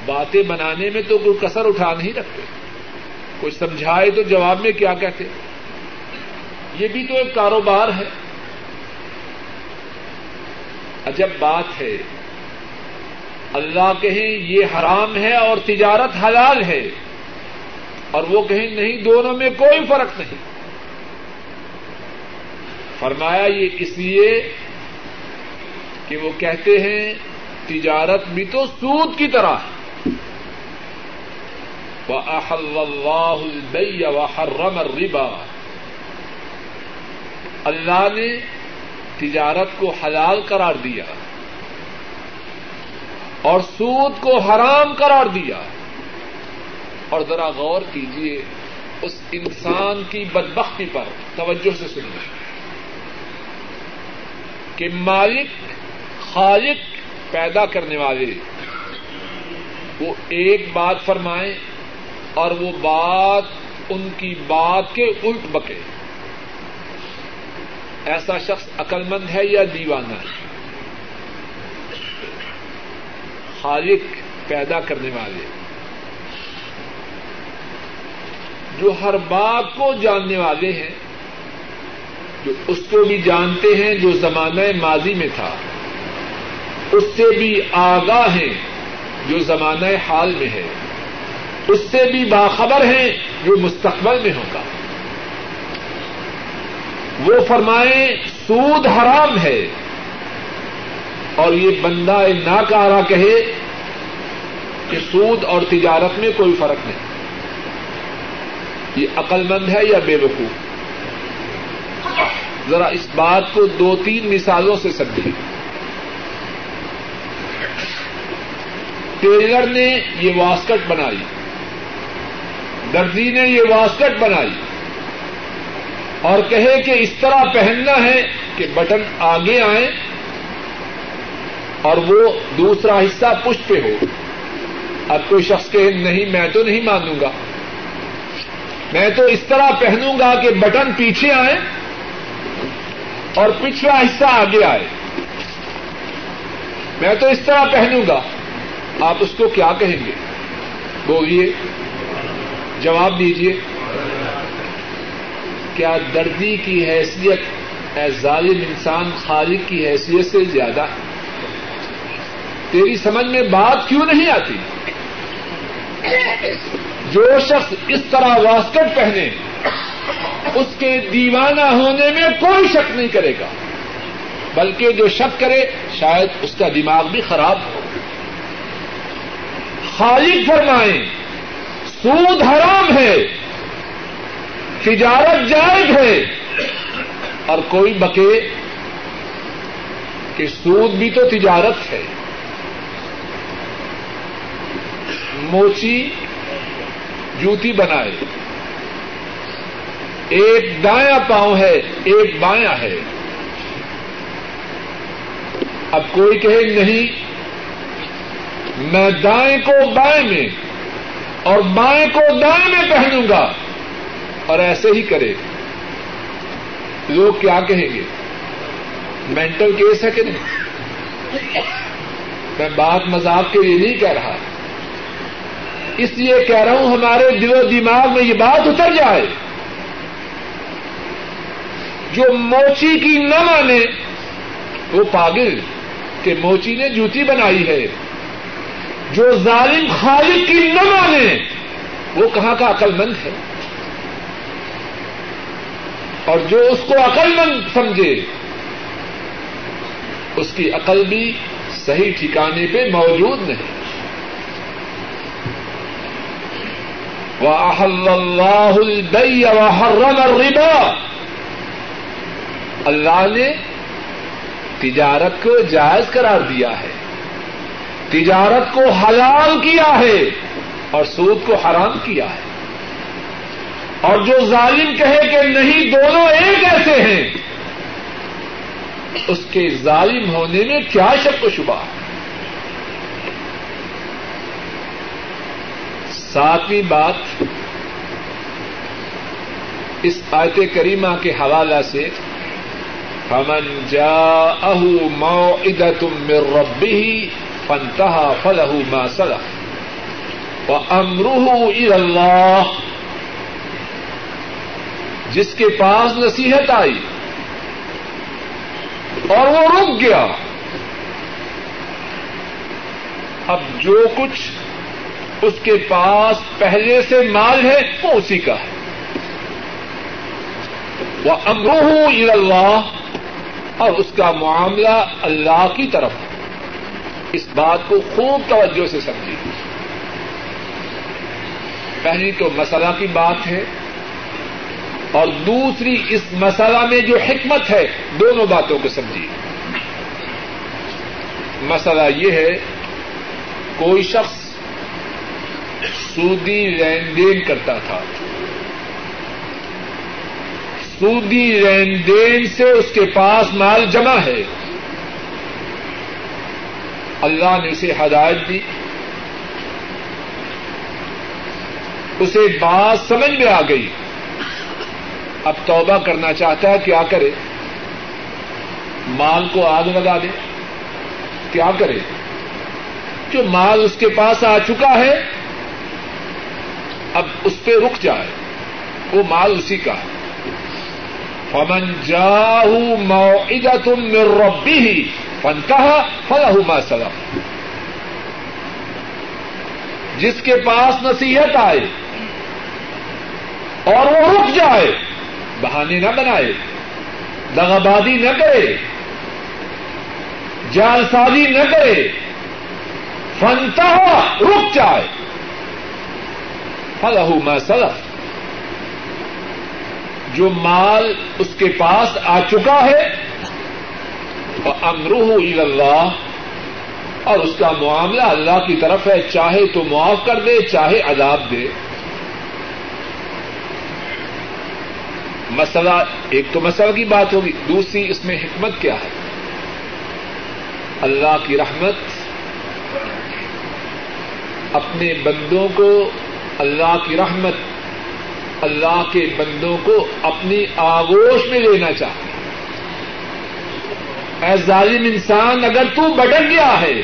باتیں بنانے میں تو کوئی کسر اٹھا نہیں رکھتے۔ کوئی سمجھائے تو جواب میں کیا کہتے؟ یہ بھی تو ایک کاروبار ہے۔ عجب بات ہے۔ اللہ کہیں یہ حرام ہے اور تجارت حلال ہے۔ اور وہ کہیں نہیں، دونوں میں کوئی فرق نہیں۔ فرمایا، یہ اس لیے کہ وہ کہتے ہیں، تجارت بھی تو سود کی طرح ہے۔ وَأَحَلَّ اللَّهُ الْبَيَّ وَحَرَّمَ الرِّبَا۔ اللہ نے تجارت کو حلال قرار دیا اور سود کو حرام قرار دیا۔ اور ذرا غور کیجیے اس انسان کی بدبختی پر توجہ سے سنیے کہ مالک خالق پیدا کرنے والے، وہ ایک بات فرمائیں اور وہ بات ان کی بات کے الٹ بکے۔ ایسا شخص عقل مند ہے یا دیوانہ؟ ہے خالق پیدا کرنے والے۔ جو ہر بات کو جاننے والے ہیں، جو اس کو بھی جانتے ہیں جو زمانہ ماضی میں تھا۔ اس سے بھی آگاہ ہیں جو زمانہ حال میں ہے۔ اس سے بھی باخبر ہیں جو مستقبل میں ہوگا۔ وہ فرمائیں، سود حرام ہے۔ اور یہ بندہ ناکارا کہے کہ سود اور تجارت میں کوئی فرق نہیں۔ یہ عقل مند ہے یا بے وقوف؟ ذرا اس بات کو دو تین مثالوں سے سمجھے ٹیلر نے یہ واسکٹ بنائی۔ درزی نے یہ واسکٹ بنائی اور کہے کہ اس طرح پہننا ہے کہ بٹن آگے آئے اور وہ دوسرا حصہ پشت پہ ہو۔ اب کوئی شخص کہ نہیں، میں تو نہیں مانوں گا۔ میں تو اس طرح پہنوں گا کہ بٹن پیچھے آئے اور پچھلا حصہ آگے آئے۔ میں تو اس طرح پہنوں گا۔ آپ اس کو کیا کہیں گے؟ بولیے۔ جواب دیجیے کیا دردی کی حیثیت، اے ظالم انسان خالق کی حیثیت سے زیادہ؟ تیری سمجھ میں بات کیوں نہیں آتی؟ جو شخص اس طرح واسکٹ پہنے، اس کے دیوانہ ہونے میں کوئی شک نہیں کرے گا۔ بلکہ جو شک کرے، شاید اس کا دماغ بھی خراب ہو۔ خالق فرمائیں سود حرام ہے، تجارت جائز ہے، اور کوئی بکے کہ سود بھی تو تجارت ہے۔ موچی جوتی بنائے۔ ایک دایا پاؤں ہے، ایک بایاں ہے۔ اب کوئی کہے، نہیں، میں دائیں کو بائیں میں۔ اور بائیں کو دائیں میں پہنوں گا اور ایسے ہی کرے۔ لوگ کیا کہیں گے؟ مینٹل کیس ہے کہ نہیں؟ میں بات مذاق کے لیے نہیں کہہ رہا۔ اس لیے کہہ رہا ہوں ہمارے دل و دماغ میں یہ بات اتر جائے۔ جو موچی کی نہ مانے، وہ پاگل کہ موچی نے جوتی بنائی ہے۔ جو ظالم خالق کی نہ مانے، وہ کہاں کا عقل مند ہے؟ اور جو اس کو عقل مند سمجھے، اس کی عقل بھی صحیح ٹھکانے پہ موجود نہیں۔ وَأَحَلَّ اللَّهُ الْبَيَّ وَحَرَّمَ الرِّبَا۔ اللہ نے تجارت کو جائز قرار دیا ہے۔ تجارت کو حلال کیا ہے اور سود کو حرام کیا ہے۔ اور جو ظالم کہے کہ نہیں، دونوں ایک ایسے ہیں۔ اس کے ظالم ہونے میں کیا شک و شبہ؟ ہے ساتویں بات اس آیت کریمہ کے حوالہ سے، فمن جاءه موعدة من ربه فانتهى فله ما سلف. وامره الى الله. جس کے پاس نصیحت آئی اور وہ رک گیا. اب جو کچھ اس کے پاس پہلے سے مال ہے وہ اسی کا ہے. وہ امروہ اللہ اور اس کا معاملہ اللہ کی طرف ہے. اس بات کو خوب توجہ سے سمجھی پہلی تو مسئلہ کی بات ہے اور دوسری اس مسئلہ میں جو حکمت ہے، دونوں باتوں کو سمجھی مسئلہ یہ ہے، کوئی شخص سودی لین دین کرتا تھا۔ سودی لین دین سے اس کے پاس مال جمع ہے۔ اللہ نے اسے ہدایت دی۔ اسے بات سمجھ میں آ گئی۔ اب توبہ کرنا چاہتا ہے، کیا کرے؟ مال کو آگ لگا دے۔ کیا کرے؟ جو مال اس کے پاس آ چکا ہے، اب اس پہ رک جائے۔ وہ مال اسی کا ہے۔ فمن جاہ موعدت من ربه فانتهى فله ما سلف جس کے پاس نصیحت آئے اور وہ رک جائے، بہانے نہ بنائے، دغابادی نہ کرے جال سازی نہ کرے فنتا رک جائے۔ فلاح ما سلف جو مال اس کے پاس آ چکا ہے اور امروہ اللہ اور اس کا معاملہ اللہ کی طرف ہے، چاہے تو معاف کر دے، چاہے عذاب دے۔ مسئلہ، ایک تو مسئلہ کی بات ہوگی، دوسری اس میں حکمت کیا ہے؟ اللہ کی رحمت اپنے بندوں کو، اللہ کی رحمت اللہ کے بندوں کو اپنی آگوش میں لینا چاہے اے ظالم انسان، اگر تو بٹک گیا ہے،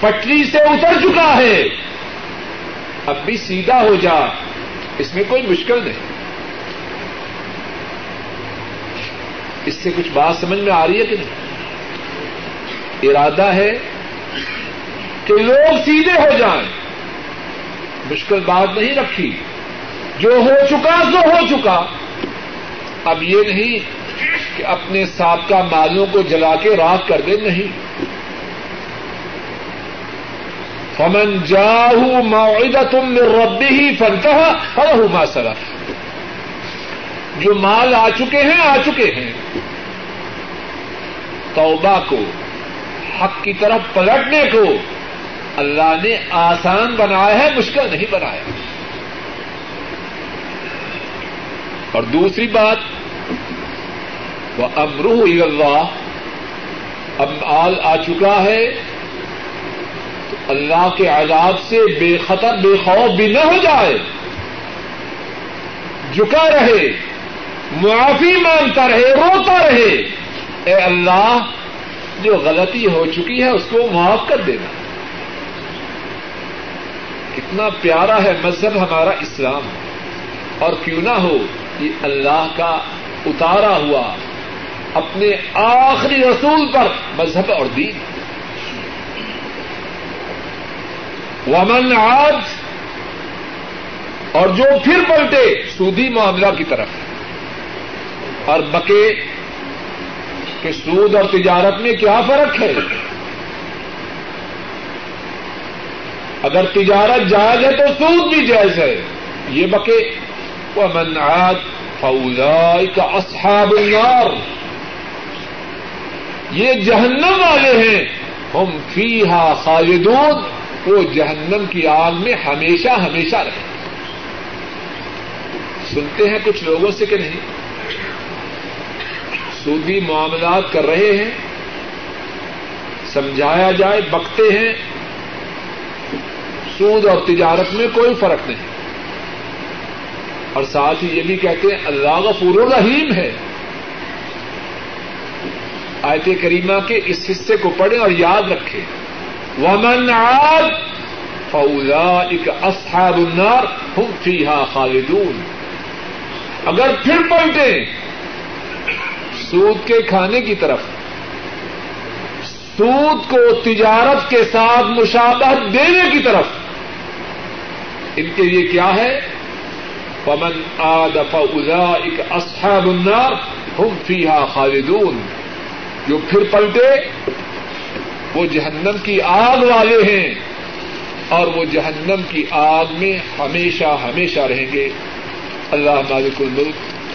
پٹری سے اتر چکا ہے، اب بھی سیدھا ہو جا، اس میں کوئی مشکل نہیں۔ اس سے کچھ بات سمجھ میں آ رہی ہے کہ نہیں؟ ارادہ ہے کہ لوگ سیدھے ہو جائیں۔ مشکل بات نہیں رکھی۔ جو ہو چکا، سو ہو چکا۔ اب یہ نہیں کہ اپنے سابقہ مالوں کو جلا کے راک کر دے، نہیں۔ فمن جاہ معدہ تم نے ربی ہی فنتا ہر ما سرف جو مال آ چکے ہیں، آ چکے ہیں۔ توبہ کو، حق کی طرف پلٹنے کو۔ اللہ نے آسان بنایا ہے، مشکل نہیں بنایا۔ اور دوسری بات وہ امروح اللہ اب آل آ چکا ہے تو اللہ کے عذاب سے بے خطر، بے خوف بھی نہ ہو جائے۔ جھکا رہے، معافی مانگتا رہے، روتا رہے۔ اے اللہ، جو غلطی ہو چکی ہے اس کو معاف کر دینا۔ کتنا پیارا ہے مذہب ہمارا اسلام۔ اور کیوں نہ ہو، یہ اللہ کا اتارا ہوا اپنے آخری رسول پر مذہب اور دین۔ ومن آج اور جو پھر پلٹے سودی معاملہ کی طرف۔ اور بکے کہ سود اور تجارت میں کیا فرق ہے؟ اگر تجارت جائز ہے تو سود بھی جائز ہے۔ یہ بکے۔ وہ منعت فولا کا اصحاب النار۔ یہ جہنم والے ہیں۔ ہم فی ہا خالدون، وہ جہنم کی آگ میں ہمیشہ ہمیشہ رہے سنتے ہیں کچھ لوگوں سے کہ نہیں؟ سودی معاملات کر رہے ہیں۔ سمجھایا جائے، بکتے ہیں۔ سود اور تجارت میں کوئی فرق نہیں۔ اور ساتھ ہی یہ بھی کہتے ہیں، اللہ غفور الرحیم ہے۔ آیت کریمہ کے اس حصے کو پڑھیں اور یاد رکھیں۔ ومن عاد فاولئک اصحاب النار هم فیہا خالدون۔ اگر پھر پلٹے سود کے کھانے کی طرف، سود کو تجارت کے ساتھ مشابہت دینے کی طرف، ان کے لیے کیا ہے؟ پمن آد فاولئک اصحاب النار هم فیہا خالدون۔ جو پھر پلٹے، وہ جہنم کی آگ والے ہیں اور وہ جہنم کی آگ میں ہمیشہ ہمیشہ رہیں گے۔ اللہ مالک الملک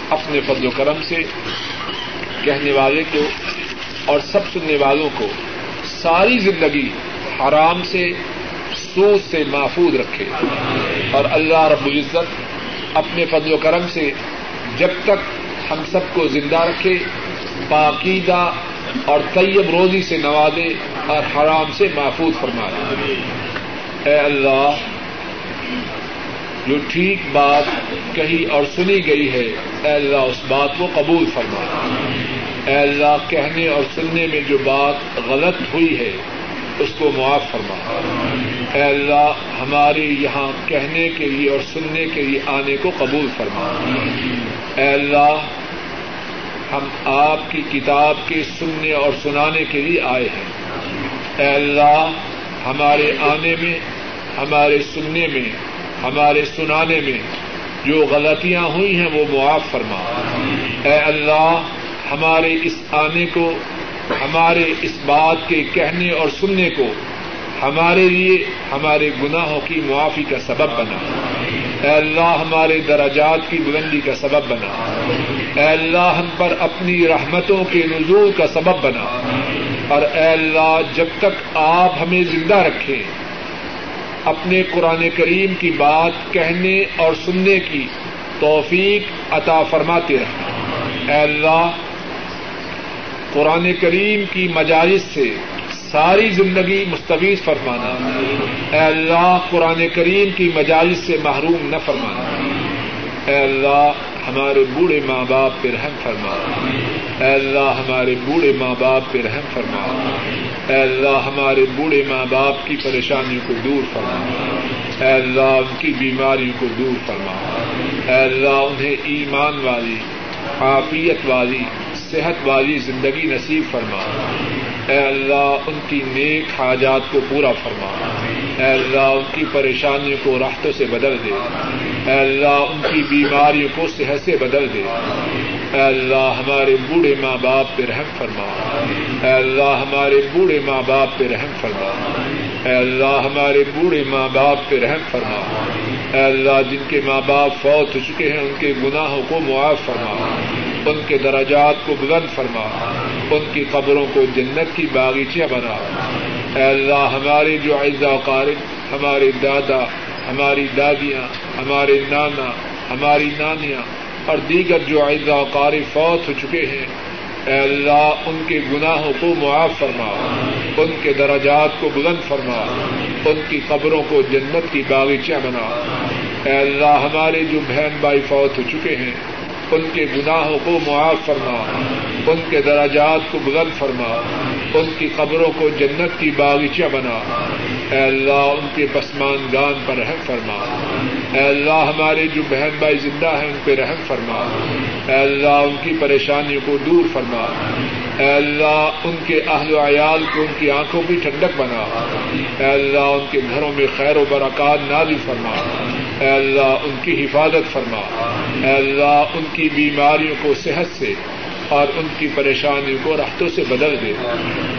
اپنے فضل و کرم سے کہنے والے کو اور سب سننے والوں کو ساری زندگی حرام سے سوز سے محفوظ رکھے۔ اور اللہ رب العزت اپنے فضل و کرم سے جب تک ہم سب کو زندہ رکھے پاکیدہ اور طیب روزی سے نوازے اور حرام سے محفوظ فرمائے۔ اے اللہ، جو ٹھیک بات کہی اور سنی گئی ہے، اے اللہ، اس بات کو قبول فرما اے اللہ، کہنے اور سننے میں جو بات غلط ہوئی ہے، اس کو معاف فرما اے اللہ، ہمارے یہاں کہنے کے لیے اور سننے کے لیے آنے کو قبول فرما اے اللہ ہم آپ کی کتاب کے سننے اور سنانے کے لیے آئے ہیں۔ اے اللہ، ہمارے آنے میں، ہمارے سننے میں، ہمارے سنانے میں جو غلطیاں ہوئی ہیں، وہ معاف فرما۔ اے اللہ، ہمارے اس آنے کو، ہمارے اس بات کے کہنے اور سننے کو ہمارے لیے، ہمارے گناہوں کی معافی کا سبب بنا۔ اے اللہ ہمارے دراجات کی بلندی کا سبب بنا۔ اے اللہ ہم پر اپنی رحمتوں کے نزول کا سبب بنا۔ اور اے اللہ جب تک آپ ہمیں زندہ رکھیں، اپنے قرآن کریم کی بات کہنے اور سننے کی توفیق عطا فرماتے رہیں اے اللہ، قرآن کریم کی مجالس سے ساری زندگی مستویز فرمانا۔ اے اللہ، قرآن کریم کی مجالس سے محروم نہ فرمانا۔ اے اللہ، ہمارے بوڑھے ماں باپ پہ رحم فرما۔ اے اللہ، ہمارے بوڑھے ماں باپ پہ رحم فرما۔ اے اللہ، ہمارے بوڑھے ماں باپ کی پریشانیوں کو دور فرما۔ اے اللہ، ان کی بیماریوں کو دور فرما۔ اے اللہ، انہیں ایمان والی، عافیت والی، صحت والی زندگی نصیب فرما۔ اے اللہ، ان کی نیک حاجات کو پورا فرما۔ اے اللہ، ان کی پریشانیوں کو راحتوں سے بدل دے۔ اے اللہ، ان کی بیماریوں کو صحت سے بدل دے۔ اے اللہ، ہمارے بوڑھے ماں باپ پہ رحم فرما۔ اے اللہ، ہمارے بوڑھے ماں باپ پہ رحم فرما۔ اے اللہ، ہمارے بوڑھے ماں باپ پہ رحم فرما۔ اے اللہ، جن کے ماں باپ فوت ہو چکے ہیں، ان کے گناہوں کو معاف فرما۔ ان کے دراجات کو بلند فرما۔ ان کی قبروں کو جنت کی باغیچیاں بنا۔ اے اللہ، ہمارے جو اعزا قارب ہمارے دادا، ہماری دادیاں، ہمارے نانا، ہماری نانیاں اور دیگر جو اعزا قارب فوت ہو چکے ہیں، اے اللہ، ان کے گناہوں کو معاف فرما۔ ان کے دراجات کو بلند فرما۔ ان کی قبروں کو جنت کی باغیچیاں بنا۔ اے اللہ، ہمارے جو بہن بھائی فوت ہو چکے ہیں، ان کے گناہوں کو معاف فرما۔ ان کے دراجات کو بلند فرما ان کی قبروں کو جنت کی باغیچہ بنا۔ اے اللہ، ان کے پسمان گان پر رحم فرما۔ اے اللہ، ہمارے جو بہن بھائی زندہ ہیں، ان پہ رحم فرما۔ اے اللہ، ان کی پریشانیوں کو دور فرما۔ اے اللہ، ان کے اہل و عیال کو ان کی آنکھوں کی ٹھنڈک بنا۔ اے اللہ، ان کے گھروں میں خیر و برکات نازل فرما۔ اے اللہ، ان کی حفاظت فرما۔ اے اللہ، ان کی بیماریوں کو صحت سے۔ اور ان کی پریشانیوں کو رختوں سے بدل دے۔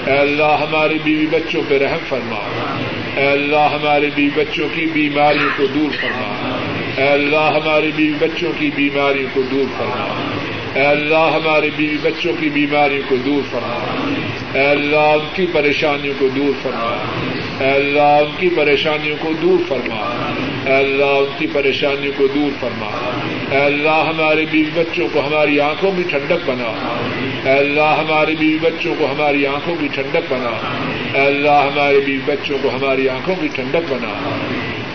اے اللہ، ہمارے بیوی بچوں پہ رحم فرما۔ اے اللہ، ہمارے بیوی بچوں کی بیماریوں کو دور فرما۔ اے اللہ، ہمارے بیوی بچوں کی بیماریوں کو دور فرما۔ اے اللہ، ہمارے بیوی بچوں کی بیماریوں کو دور فرما۔ اے اللہ، ان کی پریشانیوں کو دور فرما۔ اے اللہ، ان کی پریشانیوں کو دور فرما۔ اے اللہ، ان کی پریشانیوں کو دور فرما۔ اے اللہ ہمارے بیوی بچوں کو ہماری آنکھوں کی ٹھنڈک بنا۔ اے اللہ ہمارے بیوی بچوں کو ہماری آنکھوں کی ٹھنڈک بنا۔ اے اللہ ہمارے بیوی بچوں کو ہماری آنکھوں کی ٹھنڈک بنا۔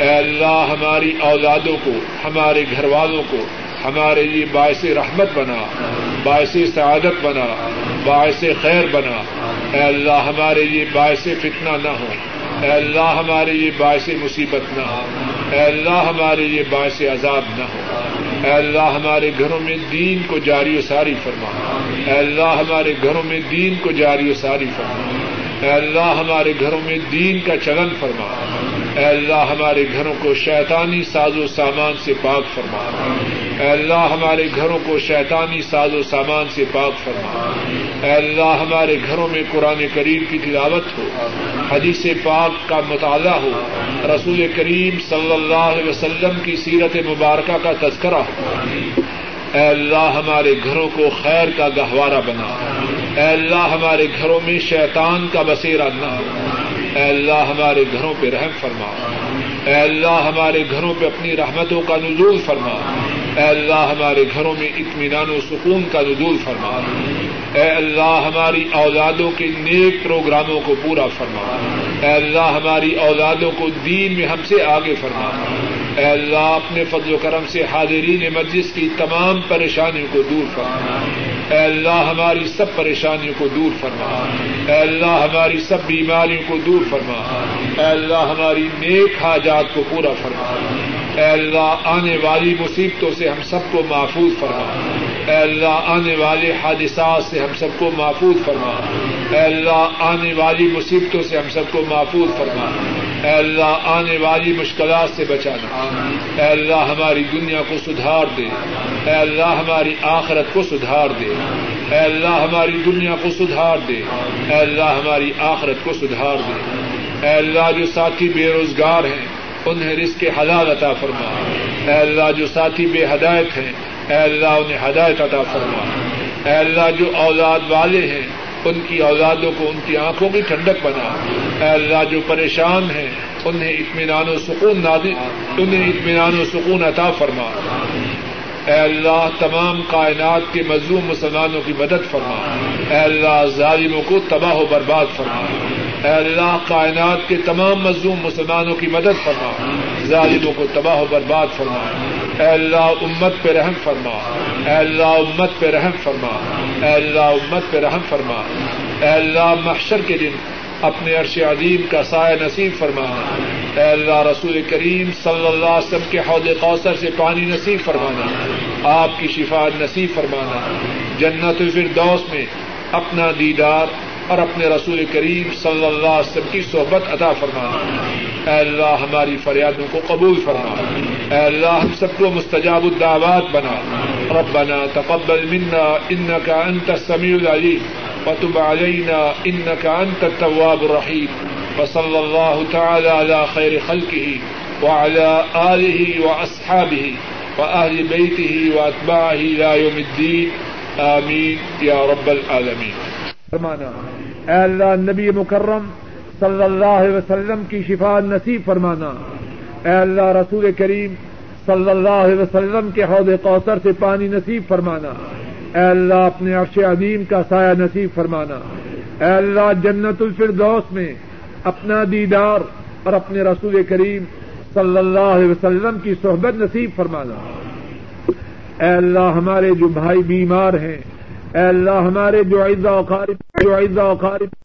اے اللہ ہماری اولادوں کو، ہمارے گھر والوں کو ہمارے لیے باعث رحمت بنا، باعث سعادت بنا، باعث خیر بنا۔ اے اللہ ہمارے لیے باعث فتنہ نہ ہو۔ اے اللہ ہمارے لیے باعث مصیبت نہ ہو۔ اے اللہ ہمارے لیے باعث عذاب نہ ہو۔ اے اللہ ہمارے گھروں میں دین کو جاری و ساری فرما۔ اے اللہ ہمارے گھروں میں دین کو جاری و ساری فرما۔ اے اللہ ہمارے گھروں میں دین کا چلن فرما۔ اے اللہ ہمارے گھروں کو شیطانی ساز و سامان سے پاک فرما۔ اے اللہ ہمارے گھروں کو شیطانی ساز و سامان سے پاک فرما۔ اے اللہ ہمارے گھروں میں قرآن کریم کی تلاوت ہو۔ حدیث پاک کا مطالعہ ہو۔ رسول کریم صلی اللہ علیہ وسلم کی سیرت مبارکہ کا تذکرہ ہو۔ اے اللہ ہمارے گھروں کو خیر کا گہوارہ بنا۔ اے اللہ ہمارے گھروں میں شیطان کا بسیرا نہ ہو۔ اے اللہ ہمارے گھروں پہ رحم فرما۔ اے اللہ ہمارے گھروں پہ اپنی رحمتوں کا نزول فرما۔ اے اللہ ہمارے گھروں میں اطمینان و سکون کا نزول فرما۔ اے اللہ ہماری اولادوں کے نیک پروگراموں کو پورا فرما۔ اے اللہ ہماری اولادوں کو دین میں ہم سے آگے فرما۔ اے اللہ اپنے فضل و کرم سے حاضرین مجلس کی تمام پریشانیوں کو دور فرما۔ اے اللہ ہماری سب پریشانیوں کو دور فرما۔ اے اللہ ہماری سب بیماریوں کو دور فرما۔ اے اللہ ہماری نیک حاجات کو پورا فرما۔ اے اللہ، آنے والی مصیبتوں سے ہم سب کو محفوظ فرما۔ اے اللہ، آنے والے حادثات سے ہم سب کو محفوظ فرما۔ اے اللہ، آنے والی مصیبتوں سے ہم سب کو محفوظ فرما۔ اے اللہ، آنے والی مشکلات سے بچانا۔ اے اللہ، ہماری دنیا کو سدھار دے۔ اے اللہ، ہماری آخرت کو سدھار دے۔ اے اللہ، ہماری دنیا کو سدھار دے۔ اے اللہ، ہماری آخرت کو سدھار دے۔ اے اللہ، جو ساتھی بے روزگار ہیں انہیں رزق حلال عطا فرما۔ اے اللہ جو ساتھی بے ہدایت ہیں، اے اللہ انہیں ہدایت عطا فرما۔ اے اللہ جو اولاد والے ہیں، ان کی اولادوں کو ان کی آنکھوں کی ٹھنڈک بنا۔ اے اللہ جو پریشان ہیں، انہیں اطمینان و سکون انہیں اطمینان و سکون عطا فرما۔ اے اللہ تمام کائنات کے مظلوم مسلمانوں کی مدد فرما۔ اے اللہ ظالموں کو تباہ و برباد فرما۔ اے اللہ کائنات کے تمام مظلوم مسلمانوں کی مدد فرما۔ ظالموں کو تباہ و برباد فرما۔ اے اللہ امت پہ رحم فرما۔ اے اللہ امت پہ رحم فرما۔ اے اللہ امت پہ رحم فرما۔ اے اللہ محشر کے دن اپنے عرش عظیم کا سایہ نصیب فرمانا اے اللہ رسول کریم صلی اللہ علیہ وسلم کے حوض کوثر سے پانی نصیب فرمانا۔ آپ کی شفا نصیب فرمانا۔ جنت الفردوس میں اپنا دیدار اور اپنے رسول کریم صلی اللہ علیہ وسلم کی صحبت عطا فرمانا اے اللہ ہماری فریادوں کو قبول فرما۔ اے اللہ ہم سب کو مستجاب الدعوات بنا۔ ربنا تقبل منا انك انت السميع العليم وتب علينا انك انت التواب الرحيم وصلى الله تعالى على خير خلقه وعلى اله واصحابه واهل بيته واتباعه الى يوم الدين امين يا رب العالمين فرمانا، اے اللہ نبی مکرم صلی اللہ علیہ وسلم کی شفا نصیب فرمانا، اے اللہ رسول کریم صلی اللہ علیہ وسلم کے حوض کوثر سے پانی نصیب فرمانا، اے اللہ اپنے عرش عظیم کا سایہ نصیب فرمانا، اے اللہ جنت الفردوس میں اپنا دیدار اور اپنے رسول کریم صلی اللہ علیہ وسلم کی صحبت نصیب فرمانا۔ اے اللہ ہمارے جو بھائی بیمار ہیں اے اللہ ہمارے جو عزا وقارب جو عزا وقارب